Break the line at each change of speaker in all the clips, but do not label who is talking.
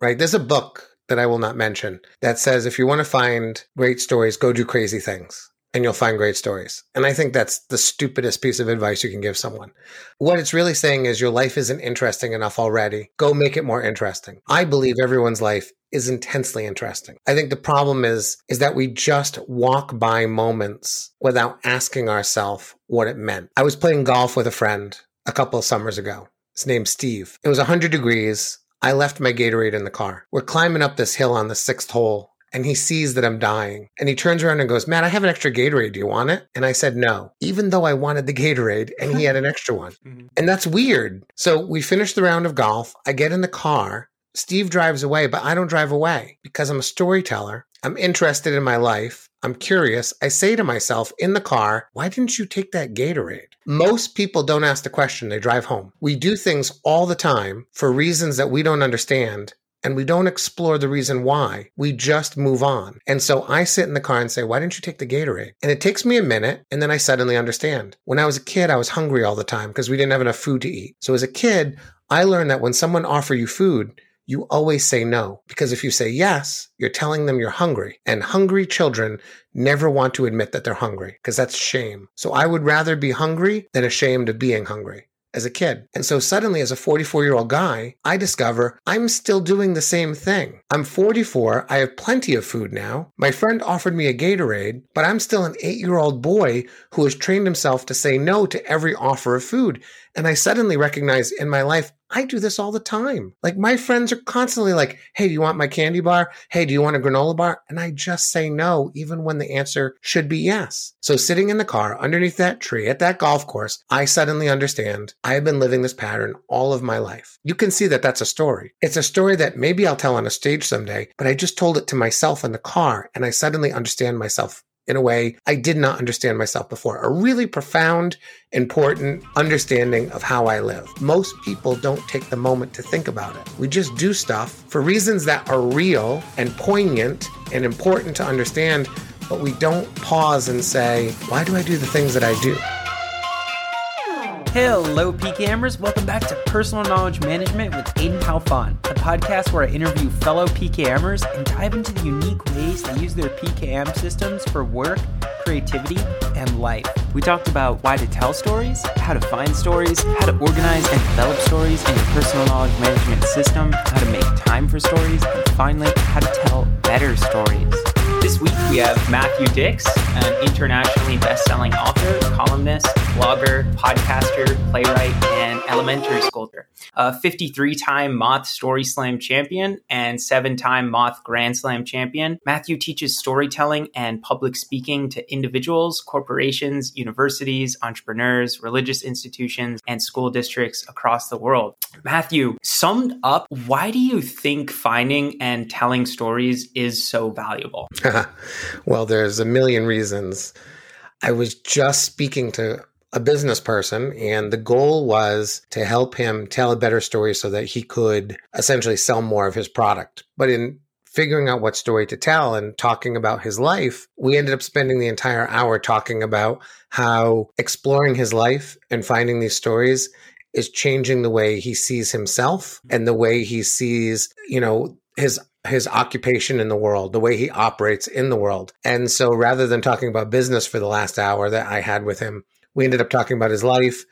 right? There's a book that I will not mention that says if you want to find great stories, go do crazy things and you'll find great stories. And I think that's the stupidest piece of advice you can give someone. What it's really saying is your life isn't interesting enough already. Go make it more interesting. I believe everyone's life is intensely interesting. I think the problem is is that we just walk by moments without asking ourselves what it meant. I was playing golf with a friend a couple of summers ago. His name's Steve. It was 100 degrees. I left my Gatorade in the car. We're climbing up this hill on the sixth hole and he sees that I'm dying. And he turns around and goes, Matt, I have an extra Gatorade. Do you want it? And I said, no, even though I wanted the Gatorade and he had an extra one. Mm-hmm. And that's weird. So we finish the round of golf. I get in the car. Steve drives away, but I don't drive away because I'm a storyteller. I'm interested in my life. I'm curious. I say to myself in the car, why didn't you take that Gatorade? Most people don't ask the question, they drive home. We do things all the time for reasons that we don't understand and we don't explore the reason why. We just move on. And so I sit in the car and say, why didn't you take the Gatorade? And it takes me a minute and then I suddenly understand. When I was a kid, I was hungry all the time because we didn't have enough food to eat. So as a kid, I learned that when someone offers you food, you always say no. Because if you say yes, you're telling them you're hungry. And hungry children never want to admit that they're hungry because that's shame. So I would rather be hungry than ashamed of being hungry as a kid. And so suddenly, as a 44 year old guy, I discover I'm still doing the same thing. I'm 44. I have plenty of food now. My friend offered me a Gatorade, but I'm still an eight year old boy who has trained himself to say no to every offer of food. And I suddenly recognize in my life, I do this all the time. Like my friends are constantly like, Hey, do you want my candy bar? Hey, do you want a granola bar? And I just say no, even when the answer should be yes. So sitting in the car underneath that tree at that golf course, I suddenly understand I have been living this pattern all of my life. You can see that that's a story. It's a story that maybe I'll tell on a stage someday, but I just told it to myself in the car and I suddenly understand myself in a way I did not understand myself before. A really profound, important understanding of how I live. Most people don't take the moment to think about it. We just do stuff for reasons that are real and poignant and important to understand, but we don't pause and say, why do I do the things that I do?
Hello, PKMers. Welcome back to Personal Knowledge Management with Aidan Helfant, a podcast where I interview fellow PKMers and dive into the unique ways they use their PKM systems for work, creativity, and life. We talked about why to tell stories, how to find stories, how to organize and develop stories in your personal knowledge management system, how to make time for stories, and finally, how to tell better stories. This week we have Matthew Dicks, an internationally best-selling author, columnist, blogger, podcaster, playwright, and elementary schooler. A 53-time Moth Story Slam champion and seven-time Moth Grand Slam champion, Matthew teaches storytelling and public speaking to individuals, corporations, universities, entrepreneurs, religious institutions, and school districts across the world. Matthew, summed up, why do you think finding and telling stories is so valuable?
well, there's a million reasons. I was just speaking to a business person, and the goal was to help him tell a better story so that he could essentially sell more of his product. But in figuring out what story to tell and talking about his life, we ended up spending the entire hour talking about how exploring his life and finding these stories is changing the way he sees himself and the way he sees, you know, his his occupation in the world, the way he operates in the world. And so rather than talking about business for the last hour that I had with him, we ended up talking about his life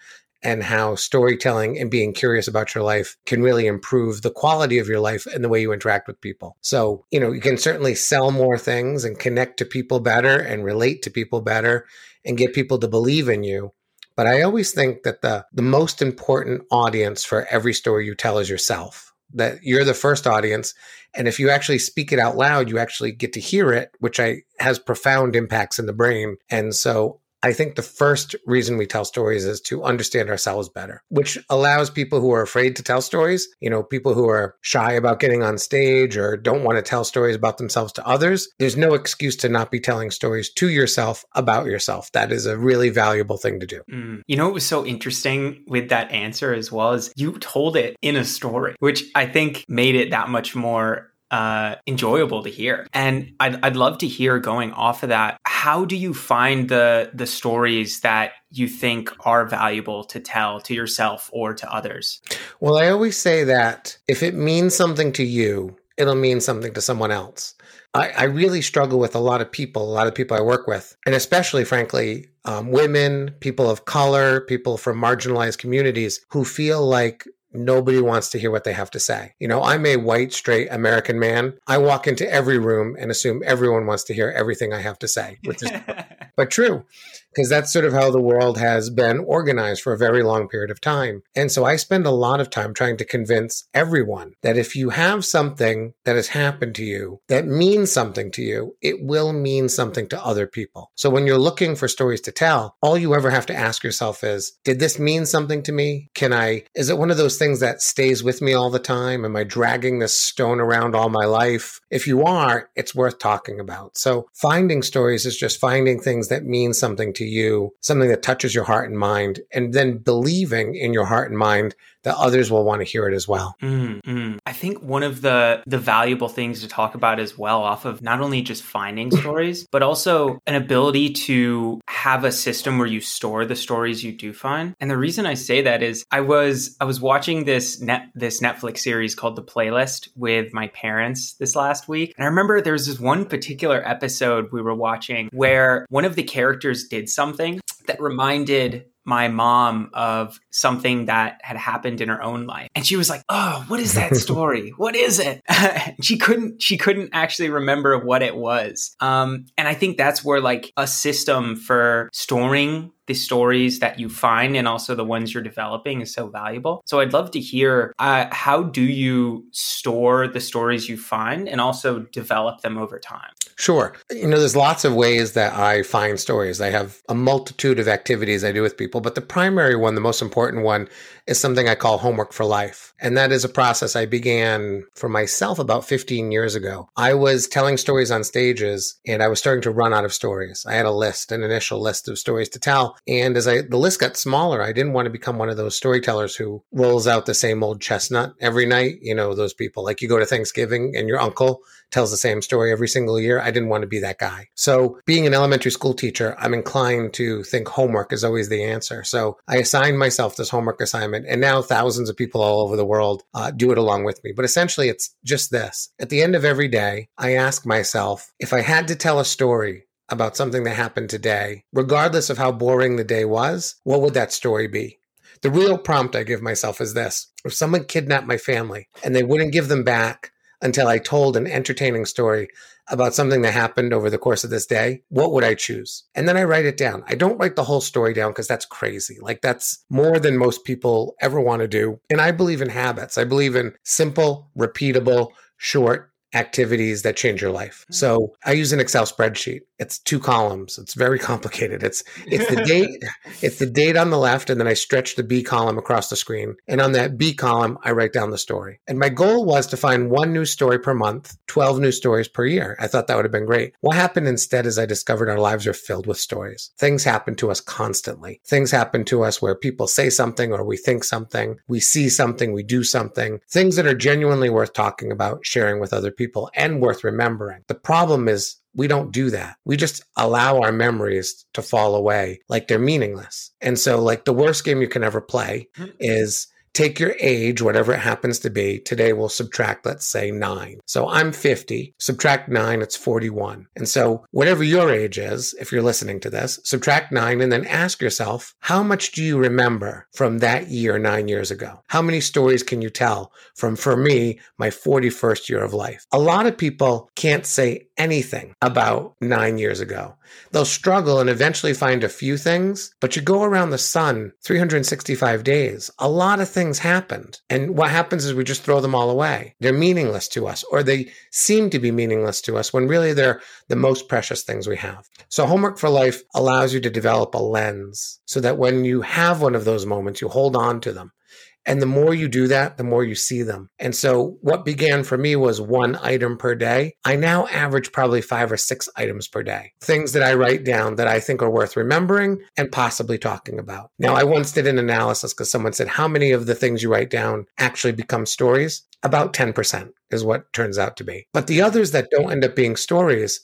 and how storytelling and being curious about your life can really improve the quality of your life and the way you interact with people. So, you know, you can certainly sell more things and connect to people better and relate to people better and get people to believe in you. But I always think that the the most important audience for every story you tell is yourself that you're the first audience and if you actually speak it out loud you actually get to hear it which i has profound impacts in the brain. And so I think the first reason we tell stories is to understand ourselves better, which allows people who are afraid to tell stories, you know, people who are shy about getting on stage or don't want to tell stories about themselves to others. There's no excuse to not be telling stories to yourself about yourself. That is a really valuable thing to do.
Mm. You know, it was so interesting with that answer as well as you told it in a story, which I think made it that much more uh, enjoyable to hear. And I'd, I'd love to hear going off of that. How do you find the the stories that you think are valuable to tell to yourself or to others?
Well, I always say that if it means something to you, it'll mean something to someone else. I, I really struggle with a lot of people, a lot of people I work with, and especially, frankly, um, women, people of color, people from marginalized communities who feel like nobody wants to hear what they have to say. You know, I'm a white, straight American man. I walk into every room and assume everyone wants to hear everything I have to say, which is but true because that's sort of how the world has been organized for a very long period of time. And so I spend a lot of time trying to convince everyone that if you have something that has happened to you that means something to you, it will mean something to other people. So when you're looking for stories to tell, all you ever have to ask yourself is, did this mean something to me? Can I, is it one of those things that stays with me all the time? Am I dragging this stone around all my life? If you are, it's worth talking about. So finding stories is just finding things that mean something to you, something that touches your heart and mind, and then believing in your heart and mind that others will want to hear it as well.
Mm-hmm. I think one of the the valuable things to talk about as well, off of not only just finding stories, but also an ability to have a system where you store the stories you do find. And the reason I say that is I was I was watching this net this Netflix series called The Playlist with my parents this last week, and I remember there was this one particular episode we were watching where one of the characters did something that reminded my mom of something that had happened in her own life and she was like oh what is that story what is it she couldn't she couldn't actually remember what it was um, and i think that's where like a system for storing the stories that you find and also the ones you're developing is so valuable. So I'd love to hear uh, how do you store the stories you find and also develop them over time?
Sure. You know, there's lots of ways that I find stories. I have a multitude of activities I do with people, but the primary one, the most important one, is something I call homework for life. And that is a process I began for myself about 15 years ago. I was telling stories on stages and I was starting to run out of stories. I had a list, an initial list of stories to tell. And as I, the list got smaller, I didn't want to become one of those storytellers who rolls out the same old chestnut every night. You know, those people like you go to Thanksgiving and your uncle tells the same story every single year. I didn't want to be that guy. So being an elementary school teacher, I'm inclined to think homework is always the answer. So I assigned myself this homework assignment and now thousands of people all over the world uh, do it along with me. But essentially it's just this. At the end of every day, I ask myself, if I had to tell a story about something that happened today, regardless of how boring the day was, what would that story be? The real prompt I give myself is this. If someone kidnapped my family and they wouldn't give them back until I told an entertaining story about something that happened over the course of this day, what would I choose? And then I write it down. I don't write the whole story down because that's crazy. Like that's more than most people ever want to do. And I believe in habits. I believe in simple, repeatable, short activities that change your life. Mm. So I use an Excel spreadsheet. It's two columns. It's very complicated. It's it's the date, it's the date on the left, and then I stretch the B column across the screen. And on that B column, I write down the story. And my goal was to find one new story per month, 12 new stories per year. I thought that would have been great. What happened instead is I discovered our lives are filled with stories. Things happen to us constantly. Things happen to us where people say something or we think something, we see something, we do something, things that are genuinely worth talking about, sharing with other people people and worth remembering. The problem is we don't do that. We just allow our memories to fall away like they're meaningless. And so, like, the worst game you can ever play mm-hmm. is take your age, whatever it happens to be. Today we'll subtract, let's say nine. So I'm 50, subtract nine, it's 41. And so whatever your age is, if you're listening to this, subtract nine and then ask yourself, how much do you remember from that year nine years ago? How many stories can you tell from, for me, my 41st year of life? A lot of people can't say anything about nine years ago. They'll struggle and eventually find a few things, but you go around the sun 365 days. A lot of things happened. And what happens is we just throw them all away. They're meaningless to us, or they seem to be meaningless to us when really they're the most precious things we have. So, Homework for Life allows you to develop a lens so that when you have one of those moments, you hold on to them. And the more you do that, the more you see them. And so what began for me was one item per day. I now average probably five or six items per day. Things that I write down that I think are worth remembering and possibly talking about. Now, I once did an analysis because someone said, How many of the things you write down actually become stories? about 10% is what turns out to be. But the others that don't end up being stories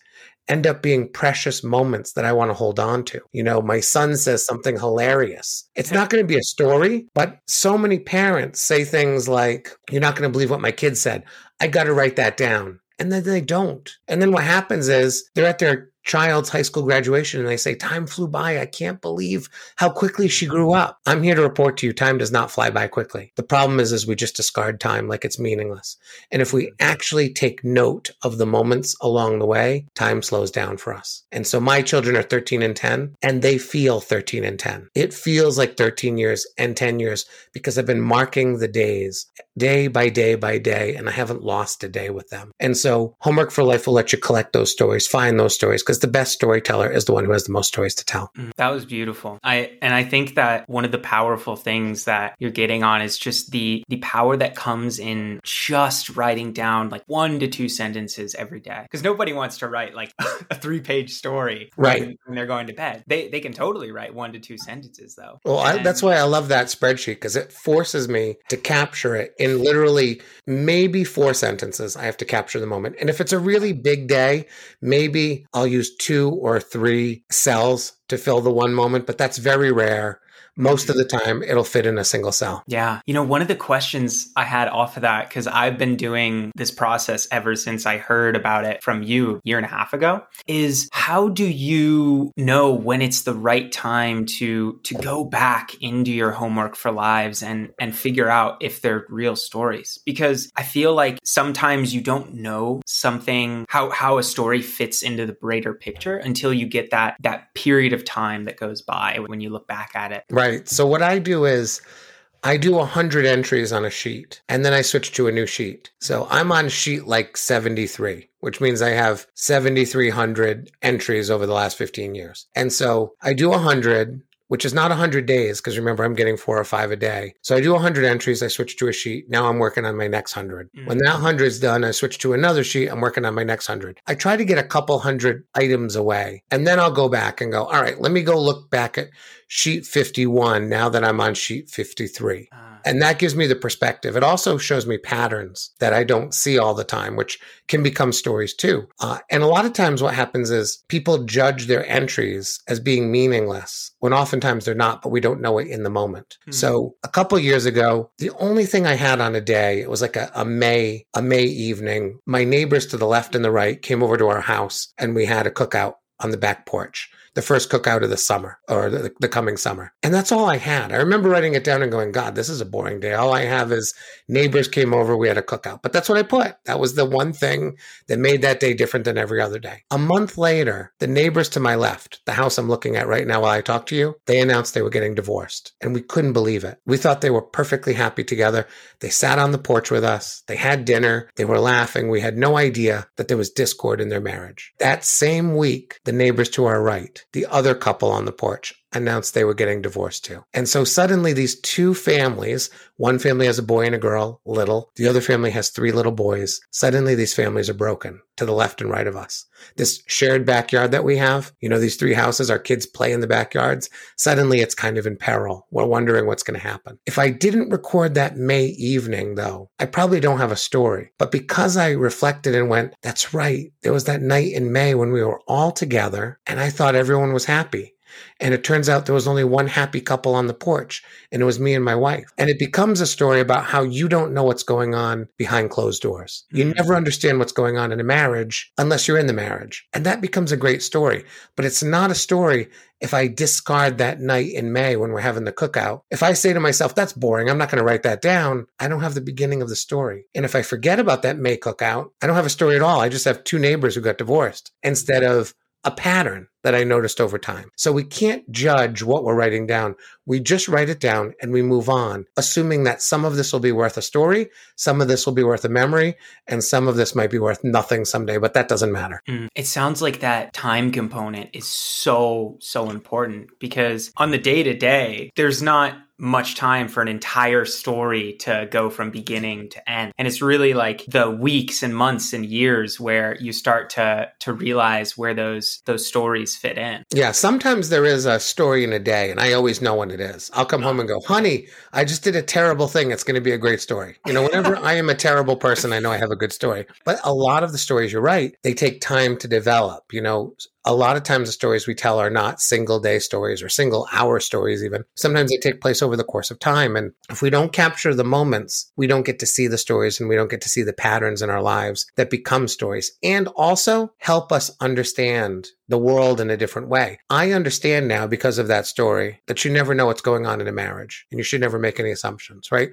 end up being precious moments that I want to hold on to. You know, my son says something hilarious. It's not going to be a story, but so many parents say things like, You're not going to believe what my kid said. I got to write that down. And then they don't. And then what happens is they're at their child's high school graduation and they say, Time flew by. I can't believe how quickly she grew up. I'm here to report to you, time does not fly by quickly. The problem is, is we just discard time like it's meaningless. And if we mm-hmm. actually take note of the moments along the way, time slows down for us. And so my children are 13 and 10, and they feel 13 and 10. It feels like 13 years and 10 years because I've been marking the days day by day by day, and I haven't lost a day with them. And so Homework for Life will let you collect those stories, find those stories because the best storyteller is the one who has the most stories to tell.
Mm, that was beautiful. I and I think that one of the powerful things that you're getting on is just the the power that comes in just writing down like one to two sentences every day. Because nobody wants to write like a three page story
right
when, when, they're going to bed. They they can totally write one to two sentences though.
Well, I, that's why I love that spreadsheet because it forces me to capture it in literally maybe four sentences. I have to capture the moment, and if it's a really big day, maybe I'll use use two or three cells to fill the one moment, but that's very rare most of the time it'll fit in a single cell.
Yeah. You know, one of the questions I had off of that, because I've been doing this process ever since I heard about it from you a year and a half ago, is how do you know when it's the right time to to go back into your homework for lives and and figure out if they're real stories? Because I feel like sometimes you don't know something how how a story fits into the greater picture until you get that that period of time that goes by when you look back at it.
Right. Right. So what I do is I do 100 entries on a sheet and then I switch to a new sheet. So I'm on sheet like 73, which means I have 7,300 entries over the last 15 years. And so I do 100 which is not 100 days because remember I'm getting 4 or 5 a day. So I do 100 entries, I switch to a sheet. Now I'm working on my next 100. Mm-hmm. When that 100 is done, I switch to another sheet, I'm working on my next 100. I try to get a couple hundred items away and then I'll go back and go, "All right, let me go look back at sheet 51 now that I'm on sheet 53." Uh- and that gives me the perspective. It also shows me patterns that I don't see all the time, which can become stories too. Uh, and a lot of times what happens is people judge their entries as being meaningless when oftentimes they're not, but we don't know it in the moment. Hmm. So a couple years ago, the only thing I had on a day, it was like a, a May, a May evening. My neighbors to the left and the right came over to our house and we had a cookout on the back porch the first cookout of the summer or the, the, coming summer. And that's all I had. I remember writing it down and going, God, this is a boring day. All I have is neighbors came over, we had a cookout. But that's what I put. That was the one thing that made that day different than every other day. A month later, the neighbors to my left, the house I'm looking at right now while I talk to you, they announced they were getting divorced. And we couldn't believe it. We thought they were perfectly happy together. They sat on the porch with us. They had dinner. They were laughing. We had no idea that there was discord in their marriage. That same week, the neighbors to our right, the other couple on the porch announced they were getting divorced too. And so suddenly these two families, one family has a boy and a girl, little, the other family has three little boys. Suddenly these families are broken to the left and right of us. This shared backyard that we have, you know, these three houses, our kids play in the backyards. Suddenly it's kind of in peril. We're wondering what's going to happen. If I didn't record that May evening though, I probably don't have a story. But because I reflected and went, that's right. There was that night in May when we were all together and I thought everyone was happy. And it turns out there was only one happy couple on the porch, and it was me and my wife. And it becomes a story about how you don't know what's going on behind closed doors. You mm-hmm. never understand what's going on in a marriage unless you're in the marriage. And that becomes a great story. But it's not a story if I discard that night in May when we're having the cookout. If I say to myself, that's boring, I'm not going to write that down, I don't have the beginning of the story. And if I forget about that May cookout, I don't have a story at all. I just have two neighbors who got divorced instead of a pattern that I noticed over time. So we can't judge what we're writing down. We just write it down and we move on, assuming that some of this will be worth a story, some of this will be worth a memory, and some of this might be worth nothing someday, but that doesn't matter.
Mm. It sounds like that time component is so, so important because on the day to day, there's not much time for an entire story to go from beginning to end. And it's really like the weeks and months and years where you start to to realize where those those stories fit in.
Yeah, sometimes there is a story in a day and I always know when it is. I'll come home and go, "Honey, I just did a terrible thing. It's going to be a great story." You know, whenever I am a terrible person, I know I have a good story. But a lot of the stories you're right, they take time to develop. You know, a lot of times the stories we tell are not single day stories or single hour stories even. Sometimes they take place over the course of time and if we don't capture the moments we don't get to see the stories and we don't get to see the patterns in our lives that become stories and also help us understand the world in a different way. I understand now because of that story that you never know what's going on in a marriage and you should never make any assumptions right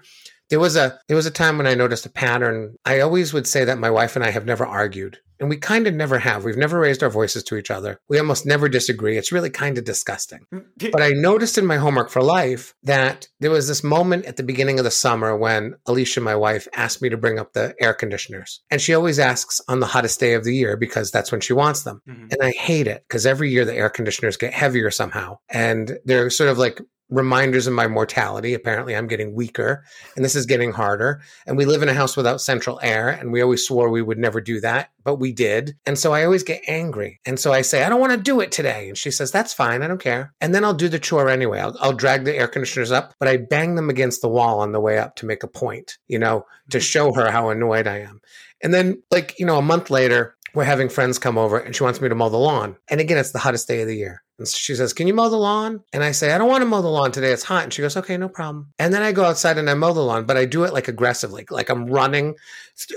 there was a there was a time when I noticed a pattern. I always would say that my wife and I have never argued. And we kind of never have. We've never raised our voices to each other. We almost never disagree. It's really kind of disgusting. but I noticed in my homework for life that there was this moment at the beginning of the summer when Alicia, my wife, asked me to bring up the air conditioners. And she always asks on the hottest day of the year because that's when she wants them. Mm-hmm. And I hate it because every year the air conditioners get heavier somehow. And they're sort of like reminders of my mortality. Apparently, I'm getting weaker and this is getting harder. And we live in a house without central air. And we always swore we would never do that, but we did. And so I always get angry. And so I say, I don't want to do it today. And she says, That's fine. I don't care. And then I'll do the chore anyway. I'll, I'll drag the air conditioners up, but I bang them against the wall on the way up to make a point, you know, to mm-hmm. show her how annoyed I am. And then, like, you know, a month later, we're having friends come over and she wants me to mow the lawn. And again, it's the hottest day of the year. And she says, Can you mow the lawn? And I say, I don't want to mow the lawn today. It's hot. And she goes, Okay, no problem. And then I go outside and I mow the lawn, but I do it like aggressively, like I'm running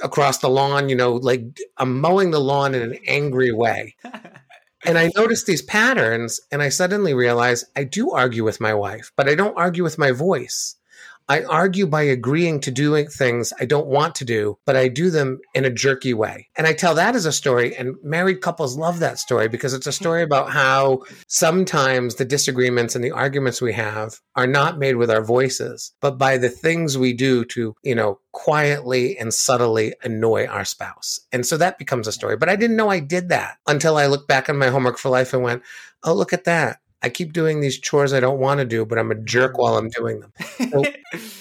across the lawn, you know, like I'm mowing the lawn in an angry way. and I notice these patterns and I suddenly realize I do argue with my wife, but I don't argue with my voice. I argue by agreeing to doing things I don't want to do, but I do them in a jerky way. And I tell that as a story, and married couples love that story because it's a story about how sometimes the disagreements and the arguments we have are not made with our voices, but by the things we do to, you know, quietly and subtly annoy our spouse. And so that becomes a story. But I didn't know I did that until I looked back on my homework for life and went, oh, look at that. I keep doing these chores I don't want to do, but I'm a jerk while I'm doing them. So,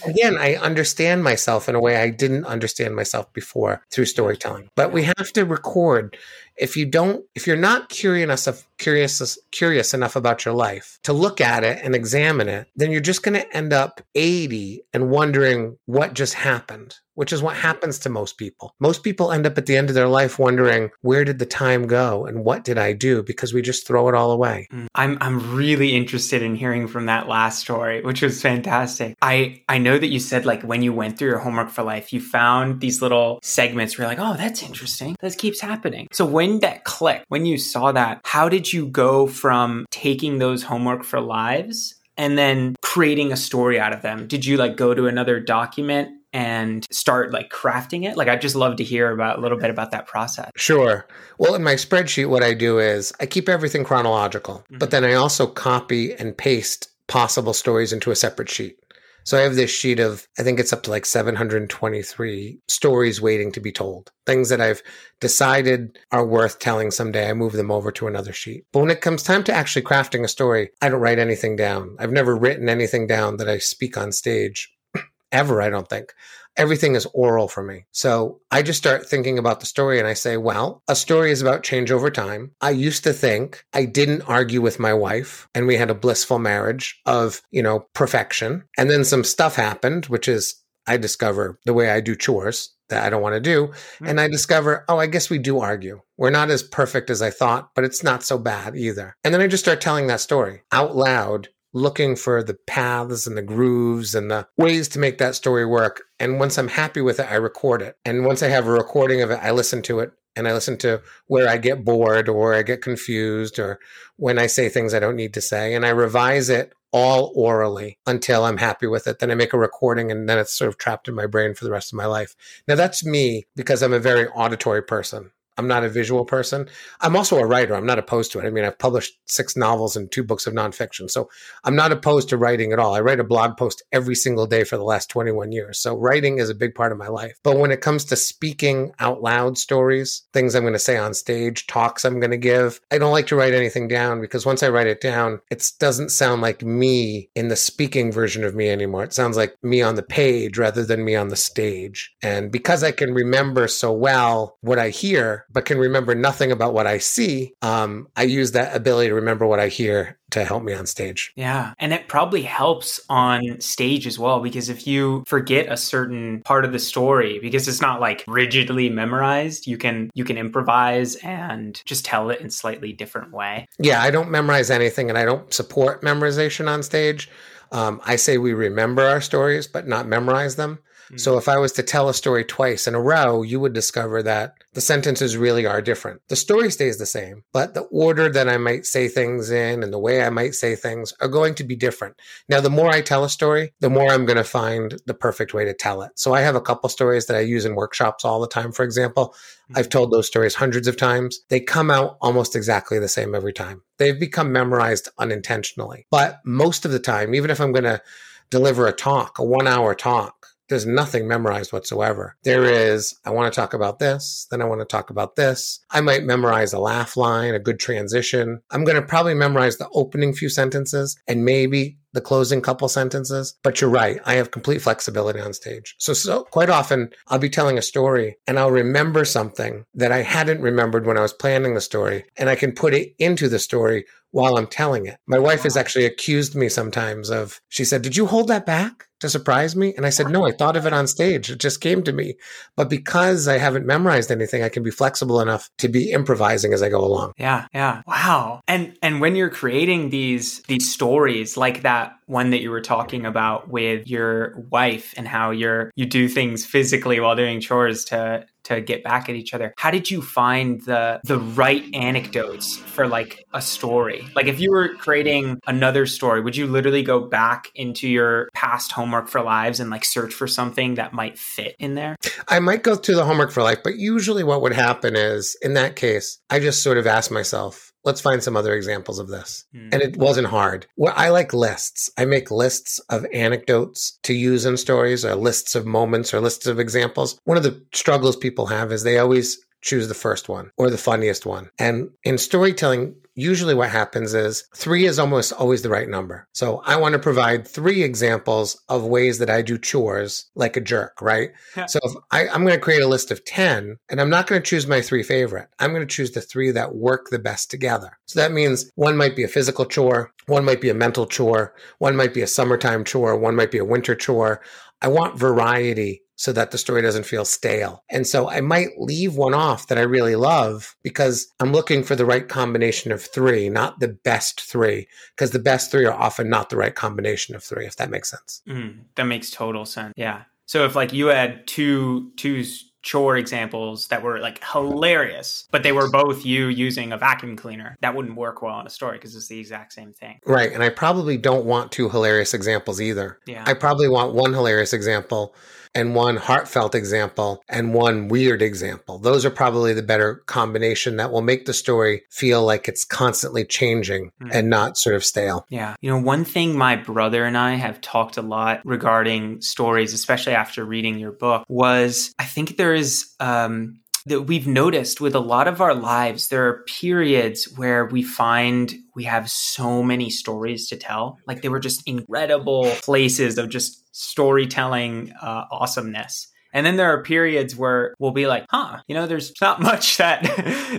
again, I understand myself in a way I didn't understand myself before through storytelling. But we have to record if you don't if you're not curious enough curious curious enough about your life to look at it and examine it then you're just going to end up 80 and wondering what just happened which is what happens to most people. Most people end up at the end of their life wondering, where did the time go and what did I do? Because we just throw it all away.
Mm, I'm I'm really interested in hearing from that last story, which was fantastic. I I know that you said like when you went through your homework for life, you found these little segments where you're like, oh, that's interesting. This keeps happening. So when when that clicked, when you saw that, how did you go from taking those homework for lives and then creating a story out of them? Did you like go to another document and start like crafting it? Like I'd just love to hear about a little bit about that process.
Sure. Well, in my spreadsheet, what I do is I keep everything chronological, mm-hmm. but then I also copy and paste possible stories into a separate sheet. So I have this sheet of, I think it's up to like 723 stories waiting to be told. Things that I've decided are worth telling someday. I move them over to another sheet. But when it comes time to actually crafting a story, I don't write anything down. I've never written anything down that I speak on stage ever, I don't think everything is oral for me. So I just start thinking about the story and I say, well, a story is about change over time. I used to think I didn't argue with my wife and we had a blissful marriage of, you know, perfection. And then some stuff happened, which is I discover the way I do chores that I don't want to do. Mm-hmm. And I discover, oh, I guess we do argue. We're not as perfect as I thought, but it's not so bad either. And then I just start telling that story out loud looking for the paths and the grooves and the ways to make that story work. And once I'm happy with it, I record it. And once I have a recording of it, I listen to it and I listen to where I get bored or I get confused or when I say things I don't need to say. And I revise it all orally until I'm happy with it. Then I make a recording and then it's sort of trapped in my brain for the rest of my life. Now that's me because I'm a very auditory person. I'm not a visual person. I'm also a writer. I'm not opposed to it. I mean, I've published six novels and two books of nonfiction. So I'm not opposed to writing at all. I write a blog post every single day for the last 21 years. So writing is a big part of my life. But when it comes to speaking out loud stories, things I'm going to say on stage, talks I'm going to give, I don't like to write anything down because once I write it down, it doesn't sound like me in the speaking version of me anymore. It sounds like me on the page rather than me on the stage. And because I can remember so well what I hear, but can remember nothing about what I see, um, I use that ability to remember what I hear to help me on stage.
Yeah. And it probably helps on stage as well, because if you forget a certain part of the story, because it's not like rigidly memorized, you can you can improvise and just tell it in slightly different way.
Yeah, I don't memorize anything and I don't support memorization on stage. Um, I say we remember our stories, but not memorize them. Mm-hmm. So if I was to tell a story twice in a row, you would discover that the sentences really are different. The story stays the same, but the order that I might say things in and the way I might say things are going to be different. Now, the more I tell a story, the more I'm going to find the perfect way to tell it. So I have a couple stories that I use in workshops all the time, for example. I've mm-hmm. told those stories hundreds of times. They come out almost exactly the same every time. They've become memorized unintentionally. But most of the time, even if I'm going to deliver a talk, a one hour talk, there's nothing memorized whatsoever. There is, I want to talk about this, then I want to talk about this. I might memorize a laugh line, a good transition. I'm going to probably memorize the opening few sentences and maybe the closing couple sentences. But you're right. I have complete flexibility on stage. So, so quite often I'll be telling a story and I'll remember something that I hadn't remembered when I was planning the story and I can put it into the story while I'm telling it. My wife has actually accused me sometimes of, she said, Did you hold that back to surprise me? And I said, No, I thought of it on stage. It just came to me. But because I haven't memorized anything, I can be flexible enough to be improvising as I go along.
Yeah, yeah. Wow. And and when you're creating these these stories like that one that you were talking about with your wife and how you're you do things physically while doing chores to to get back at each other. How did you find the the right anecdotes for like a story? Like if you were creating another story, would you literally go back into your past homework for lives and like search for something that might fit in there?
I might go through the homework for life, but usually what would happen is in that case, I just sort of ask myself, let's find some other examples of this. Mm. And it wasn't hard. Well, I like lists. I make lists of anecdotes to use in stories or lists of moments or lists of examples. One of the struggles people have is they always choose the first one or the funniest one. And in storytelling, usually what happens is three is almost always the right number. So I want to provide three examples of ways that I do chores like a jerk, right? Yeah. So if I, I'm going to create a list of 10 and I'm not going to choose my three favorite. I'm going to choose the three that work the best together. So that means one might be a physical chore, one might be a mental chore, one might be a summertime chore, one might be a winter chore. I want variety so that the story doesn't feel stale. And so I might leave one off that I really love because I'm looking for the right combination of three, not the best three, because the best three are often not the right combination of three, if that makes sense.
Mm, that makes total sense. Yeah. So if like you had two two chore examples that were like hilarious, but they were both you using a vacuum cleaner. That wouldn't work well in a story because it's the exact same thing.
Right. And I probably don't want two hilarious examples either. Yeah. I probably want one hilarious example and one heartfelt example and one weird example. Those are probably the better combination that will make the story feel like it's constantly changing mm. and not sort of stale.
Yeah. You know, one thing my brother and I have talked a lot regarding stories, especially after reading your book, was I think there is um, that we've noticed with a lot of our lives, there are periods where we find we have so many stories to tell. Like they were just incredible places of just storytelling uh, awesomeness. And then there are periods where we'll be like, huh, you know, there's not much that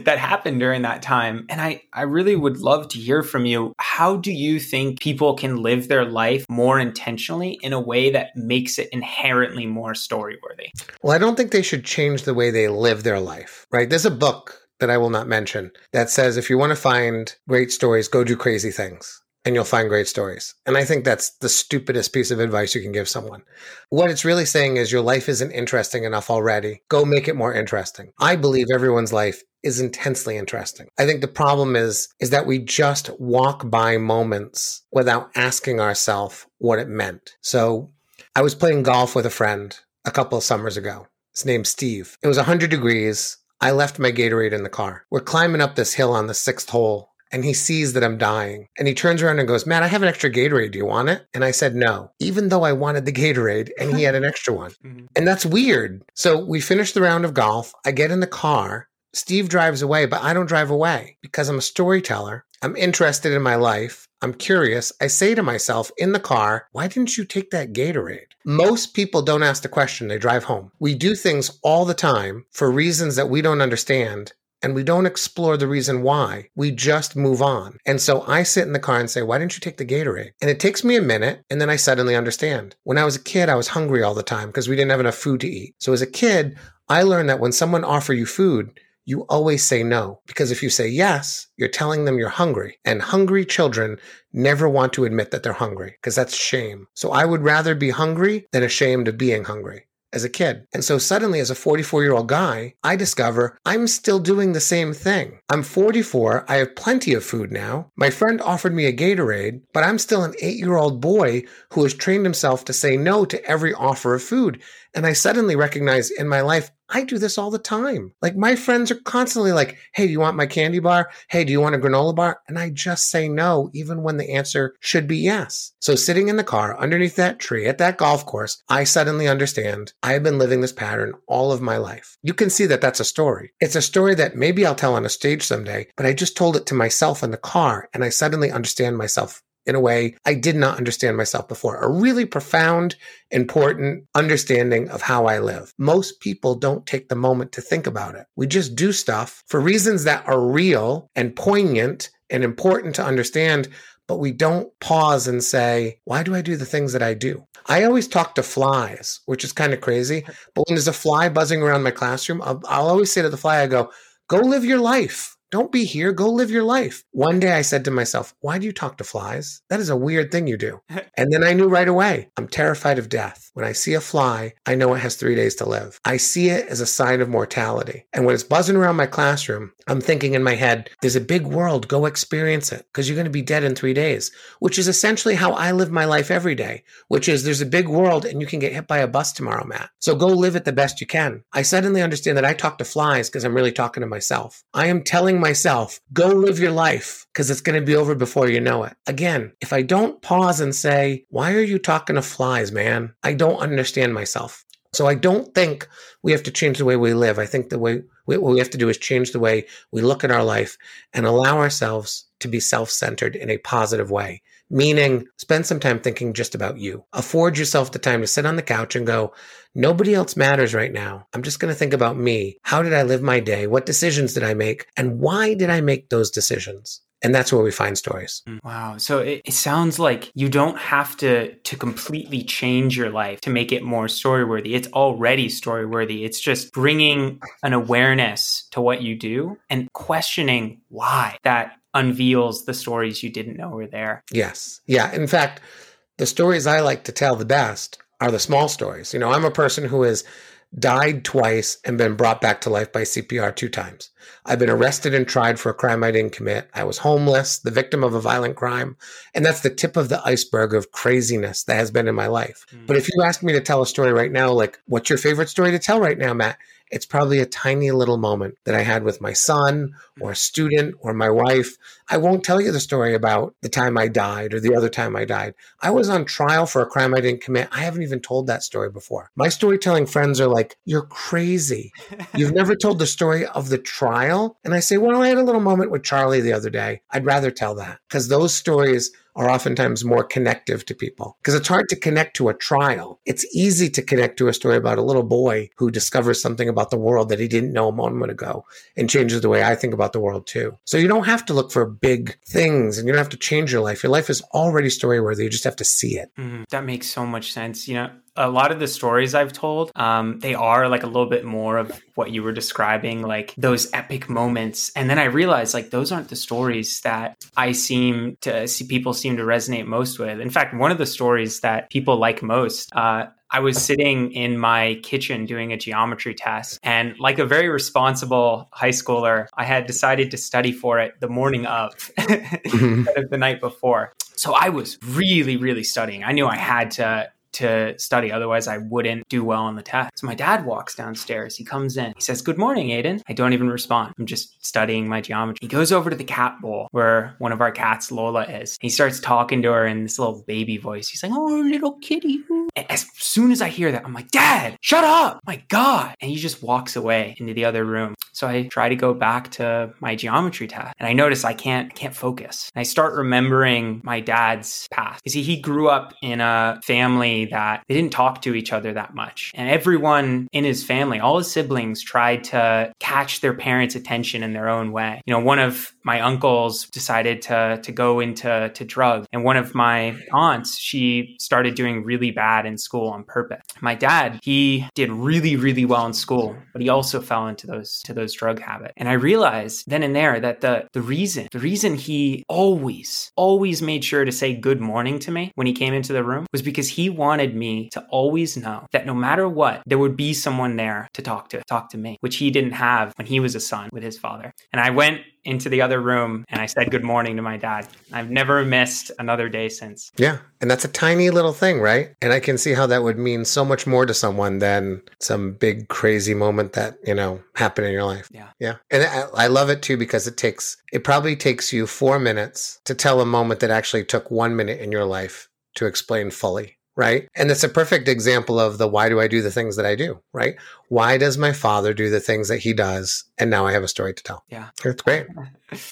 that happened during that time. And I, I really would love to hear from you. How do you think people can live their life more intentionally in a way that makes it inherently more story worthy?
Well, I don't think they should change the way they live their life, right? There's a book that I will not mention that says if you want to find great stories, go do crazy things and you'll find great stories. And I think that's the stupidest piece of advice you can give someone. What it's really saying is your life isn't interesting enough already. Go make it more interesting. I believe everyone's life is intensely interesting. I think the problem is is that we just walk by moments without asking ourselves what it meant. So, I was playing golf with a friend a couple of summers ago. His name's Steve. It was 100 degrees. I left my Gatorade in the car. We're climbing up this hill on the sixth hole and he sees that I'm dying. And he turns around and goes, Matt, I have an extra Gatorade. Do you want it? And I said, no, even though I wanted the Gatorade and he had an extra one. Mm-hmm. And that's weird. So we finish the round of golf. I get in the car. Steve drives away, but I don't drive away because I'm a storyteller. I'm interested in my life. I'm curious. I say to myself in the car, why didn't you take that Gatorade? Most people don't ask the question, they drive home. We do things all the time for reasons that we don't understand and we don't explore the reason why. We just move on. And so I sit in the car and say, why didn't you take the Gatorade? And it takes me a minute. And then I suddenly understand. When I was a kid, I was hungry all the time because we didn't have enough food to eat. So as a kid, I learned that when someone offer you food, you always say no. Because if you say yes, you're telling them you're hungry. And hungry children never want to admit that they're hungry because that's shame. So I would rather be hungry than ashamed of being hungry as a kid. And so suddenly, as a 44 year old guy, I discover I'm still doing the same thing. I'm 44. I have plenty of food now. My friend offered me a Gatorade, but I'm still an eight year old boy who has trained himself to say no to every offer of food. And I suddenly recognize in my life, I do this all the time. Like my friends are constantly like, Hey, do you want my candy bar? Hey, do you want a granola bar? And I just say no, even when the answer should be yes. So sitting in the car underneath that tree at that golf course, I suddenly understand I have been living this pattern all of my life. You can see that that's a story. It's a story that maybe I'll tell on a stage someday, but I just told it to myself in the car and I suddenly understand myself in a way I did not understand myself before. A really profound, important understanding of how I live. Most people don't take the moment to think about it. We just do stuff for reasons that are real and poignant and important to understand, but we don't pause and say, why do I do the things that I do? I always talk to flies, which is kind of crazy. But when there's a fly buzzing around my classroom, I'll, I'll always say to the fly, I go, go live your life. Don't be here. Go live your life. One day I said to myself, Why do you talk to flies? That is a weird thing you do. and then I knew right away I'm terrified of death. When I see a fly, I know it has three days to live. I see it as a sign of mortality. And when it's buzzing around my classroom, I'm thinking in my head, There's a big world. Go experience it because you're going to be dead in three days, which is essentially how I live my life every day, which is there's a big world and you can get hit by a bus tomorrow, Matt. So go live it the best you can. I suddenly understand that I talk to flies because I'm really talking to myself. I am telling myself, go live your life because it's going to be over before you know it. Again, if I don't pause and say, why are you talking to flies, man? I don't understand myself. So I don't think we have to change the way we live. I think the way what we have to do is change the way we look at our life and allow ourselves to be self-centered in a positive way. Meaning, spend some time thinking just about you. Afford yourself the time to sit on the couch and go, nobody else matters right now. I'm just going to think about me. How did I live my day? What decisions did I make? And why did I make those decisions? and that's where we find stories
mm, wow so it, it, sounds like you don't have to to completely change your life to make it more story worthy it's already story worthy it's just bringing an awareness to what you do and questioning why that unveils the stories you didn't know were there.
Yes. Yeah. In fact, the stories I like to tell the best are the small stories. You know, I'm a person who has died twice and been brought back to life by CPR two times. I've been arrested and tried for a crime I didn't commit. I was homeless, the victim of a violent crime. And that's the tip of the iceberg of craziness that has been in my life. Mm. But if you ask me to tell a story right now, like, what's your favorite story to tell right now, Matt? It's probably a tiny little moment that I had with my son or a student or my wife. I won't tell you the story about the time I died or the other time I died. I was on trial for a crime I didn't commit. I haven't even told that story before. My storytelling friends are like, You're crazy. You've never told the story of the trial. And I say, Well, I had a little moment with Charlie the other day. I'd rather tell that because those stories are oftentimes more connective to people because it's hard to connect to a trial. It's easy to connect to a story about a little boy who discovers something about the world that he didn't know a moment ago and changes the way I think about the world too. So you don't have to look for big things and you don't have to change your life. Your life is already story worthy. You just have to see it.
Mm, that makes so much sense. You know, a lot of the stories I've told, um, they are like a little bit more of what you were describing, like those epic moments. And then I realized like those aren't the stories that I seem to see people seem to resonate most with. In fact, one of the stories that people like most, uh, I was sitting in my kitchen doing a geometry test. And like a very responsible high schooler, I had decided to study for it the morning of mm-hmm. instead of the night before. So I was really, really studying. I knew I had to to study. Otherwise, I wouldn't do well on the test. So my dad walks downstairs. He comes in. He says, Good morning, Aidan. I don't even respond. I'm just studying my geometry. He goes over to the cat bowl where one of our cats, Lola, is. He starts talking to her in this little baby voice. He's like, Oh, little kitty. And as soon as I hear that, I'm like, Dad, shut up. My God. And he just walks away into the other room. So I try to go back to my geometry test and I notice I can't, I can't focus. And I start remembering my dad's past. You see, he grew up in a family that they didn't talk to each other that much. And everyone in his family, all his siblings tried to catch their parents' attention in their own way. You know, one of my uncles decided to to go into to drugs and one of my aunts she started doing really bad in school on purpose my dad he did really really well in school but he also fell into those to those drug habits and i realized then and there that the the reason the reason he always always made sure to say good morning to me when he came into the room was because he wanted me to always know that no matter what there would be someone there to talk to talk to me which he didn't have when he was a son with his father and i went into the other room and I said good morning to my dad. I've never missed another day since.
Yeah. And that's a tiny little thing, right? And I can see how that would mean so much more to someone than some big crazy moment that, you know, happened in your life.
Yeah.
Yeah. And I, I love it too because it takes, it probably takes you four minutes to tell a moment that actually took one minute in your life to explain fully right? And it's a perfect example of the why do I do the things that I do, right? Why does my father do the things that he does? And now I have a story to tell.
Yeah.
It's great.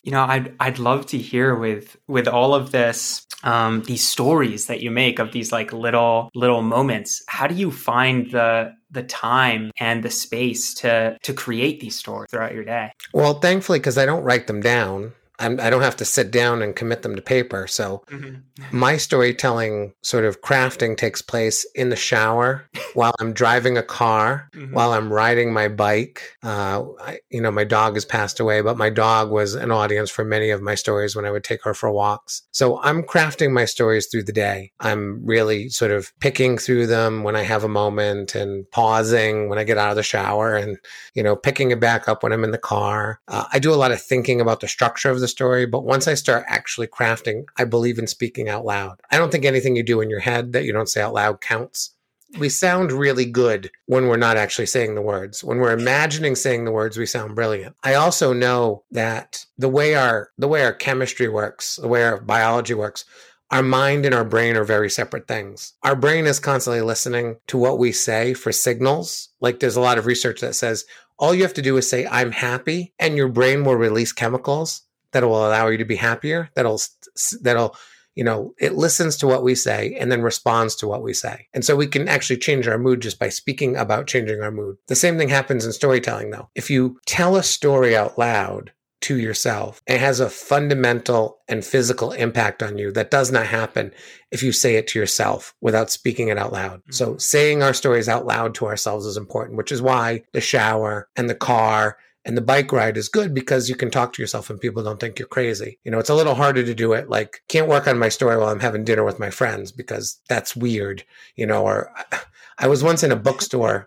You know, I'd I'd love to hear with with all of this um these stories that you make of these like little little moments. How do you find the the time and the space to to create these stories throughout your day?
Well, thankfully, because I don't write them down, I'm, I do not have to sit down and commit them to paper. So mm-hmm. my storytelling sort of crafting takes place in the shower while I'm driving a car, mm-hmm. while I'm riding my bike. Uh, I, you know, my dog has passed away, but my dog was an audience for many of my stories when I would take her for walks. So I'm crafting my stories through the day. I'm really sort of picking through them when I have a moment and pausing when I get out of the shower and, you know, picking it back up when I'm in the car. Uh, I do a lot of thinking about the structure of the the story, but once I start actually crafting, I believe in speaking out loud. I don't think anything you do in your head that you don't say out loud counts. We sound really good when we're not actually saying the words. When we're imagining saying the words, we sound brilliant. I also know that the way our the way our chemistry works, the way our biology works, our mind and our brain are very separate things. Our brain is constantly listening to what we say for signals. Like there's a lot of research that says all you have to do is say, I'm happy, and your brain will release chemicals that will allow you to be happier that'll that'll you know it listens to what we say and then responds to what we say and so we can actually change our mood just by speaking about changing our mood the same thing happens in storytelling though if you tell a story out loud to yourself it has a fundamental and physical impact on you that does not happen if you say it to yourself without speaking it out loud. Mm-hmm. So saying our stories out loud to ourselves is important, which is why the shower and the car and the bike ride is good because you can talk to yourself and people don't think you're crazy. You know, it's a little harder to do it. Like, can't work on my story while I'm having dinner with my friends because that's weird, you know, or I was once in a bookstore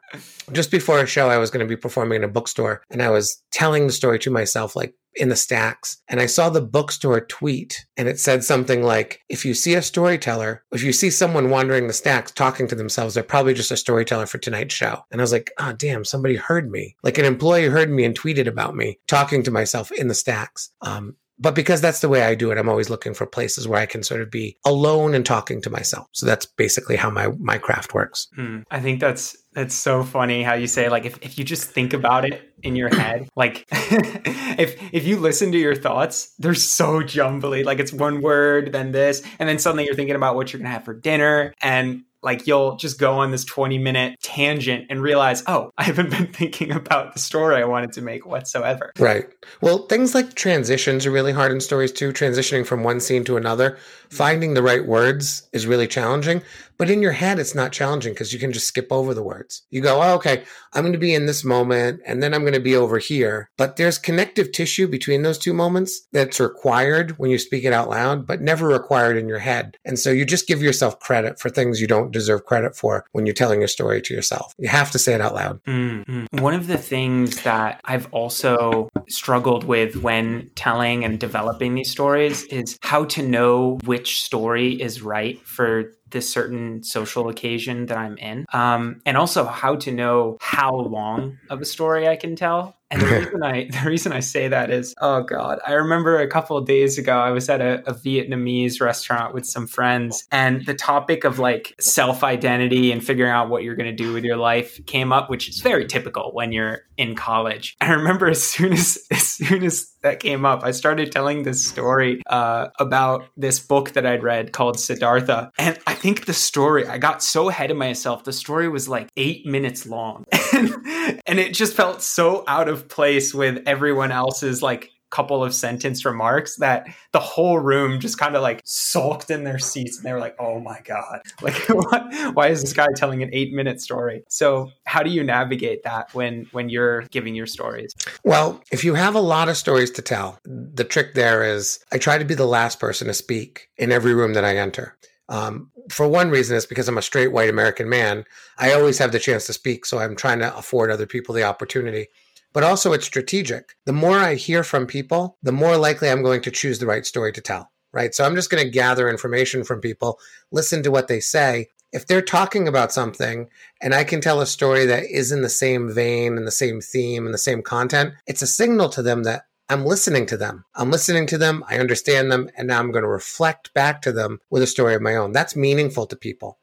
just before a show. I was going to be performing in a bookstore and I was telling the story to myself, like, in the stacks. And I saw the bookstore tweet and it said something like, if you see a storyteller, if you see someone wandering the stacks talking to themselves, they're probably just a storyteller for tonight's show. And I was like, oh, damn, somebody heard me. Like an employee heard me and tweeted about me talking to myself in the stacks. Um, but because that's the way I do it, I'm always looking for places where I can sort of be alone and talking to myself. So that's basically how my my craft works.
Mm, I think that's that's so funny how you say like if, if you just think about it in your head, like if if you listen to your thoughts, they're so jumbly. Like it's one word, then this, and then suddenly you're thinking about what you're gonna have for dinner, and like you'll just go on this 20 minute tangent and realize, oh, I haven't been thinking about the story I wanted to make whatsoever.
Right. Well, things like transitions are really hard in stories too, transitioning from one scene to another. Finding the right words is really challenging. But in your head, it's not challenging because you can just skip over the words. You go, oh, okay, I'm going to be in this moment and then I'm going to be over here. But there's connective tissue between those two moments that's required when you speak it out loud, but never required in your head. And so you just give yourself credit for things you don't deserve credit for when you're telling your story to yourself. You have to say it out loud.
Mm-hmm. One of the things that I've also struggled with when telling and developing these stories is how to know which story is right for this certain social occasion that I'm in, um, and also how to know how long of a story I can tell. And the reason I the reason I say that is, oh god, I remember a couple of days ago I was at a, a Vietnamese restaurant with some friends, and the topic of like self identity and figuring out what you're going to do with your life came up, which is very typical when you're in college. I remember as soon as as soon as that came up, I started telling this story uh, about this book that I'd read called Siddhartha, and I think the story I got so ahead of myself. The story was like eight minutes long, and, and it just felt so out of place with everyone else's like couple of sentence remarks that the whole room just kind of like sulked in their seats and they were like oh my god. Like what, why is this guy telling an eight minute story? So how do you navigate that when when you're giving your stories?
Well if you have a lot of stories to tell the trick there is i try to be the last person to speak in every room that i enter. Um, for one reason is because I'm a straight white American man. I always have the chance to speak, so I'm trying to afford other people the opportunity but also it's strategic. The more I hear from people, the more likely I'm going to choose the right story to tell, right? So I'm just going to gather information from people, listen to what they say. If they're talking about something and I can tell a story that is in the same vein and the same theme and the same content, it's a signal to them that I'm listening to them. I'm listening to them. I understand them. And now I'm going to reflect back to them with a story of my own. That's meaningful to people.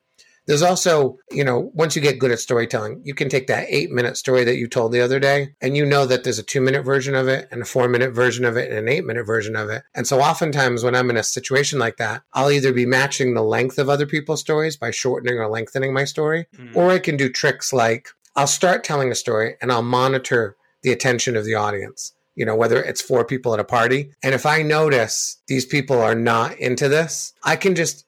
There's also, you know, once you get good at storytelling, you can take that eight minute story that you told the other day and you know that there's a two minute version of it and a four minute version of it and an eight minute version of it. And so oftentimes when I'm in a situation like that, I'll either be matching the length of other people's stories by shortening or lengthening my story, mm. or I can do tricks like I'll start telling a story and I'll monitor the attention of the audience you know, whether it's four people at a party. And if I notice these people are not into this, I can just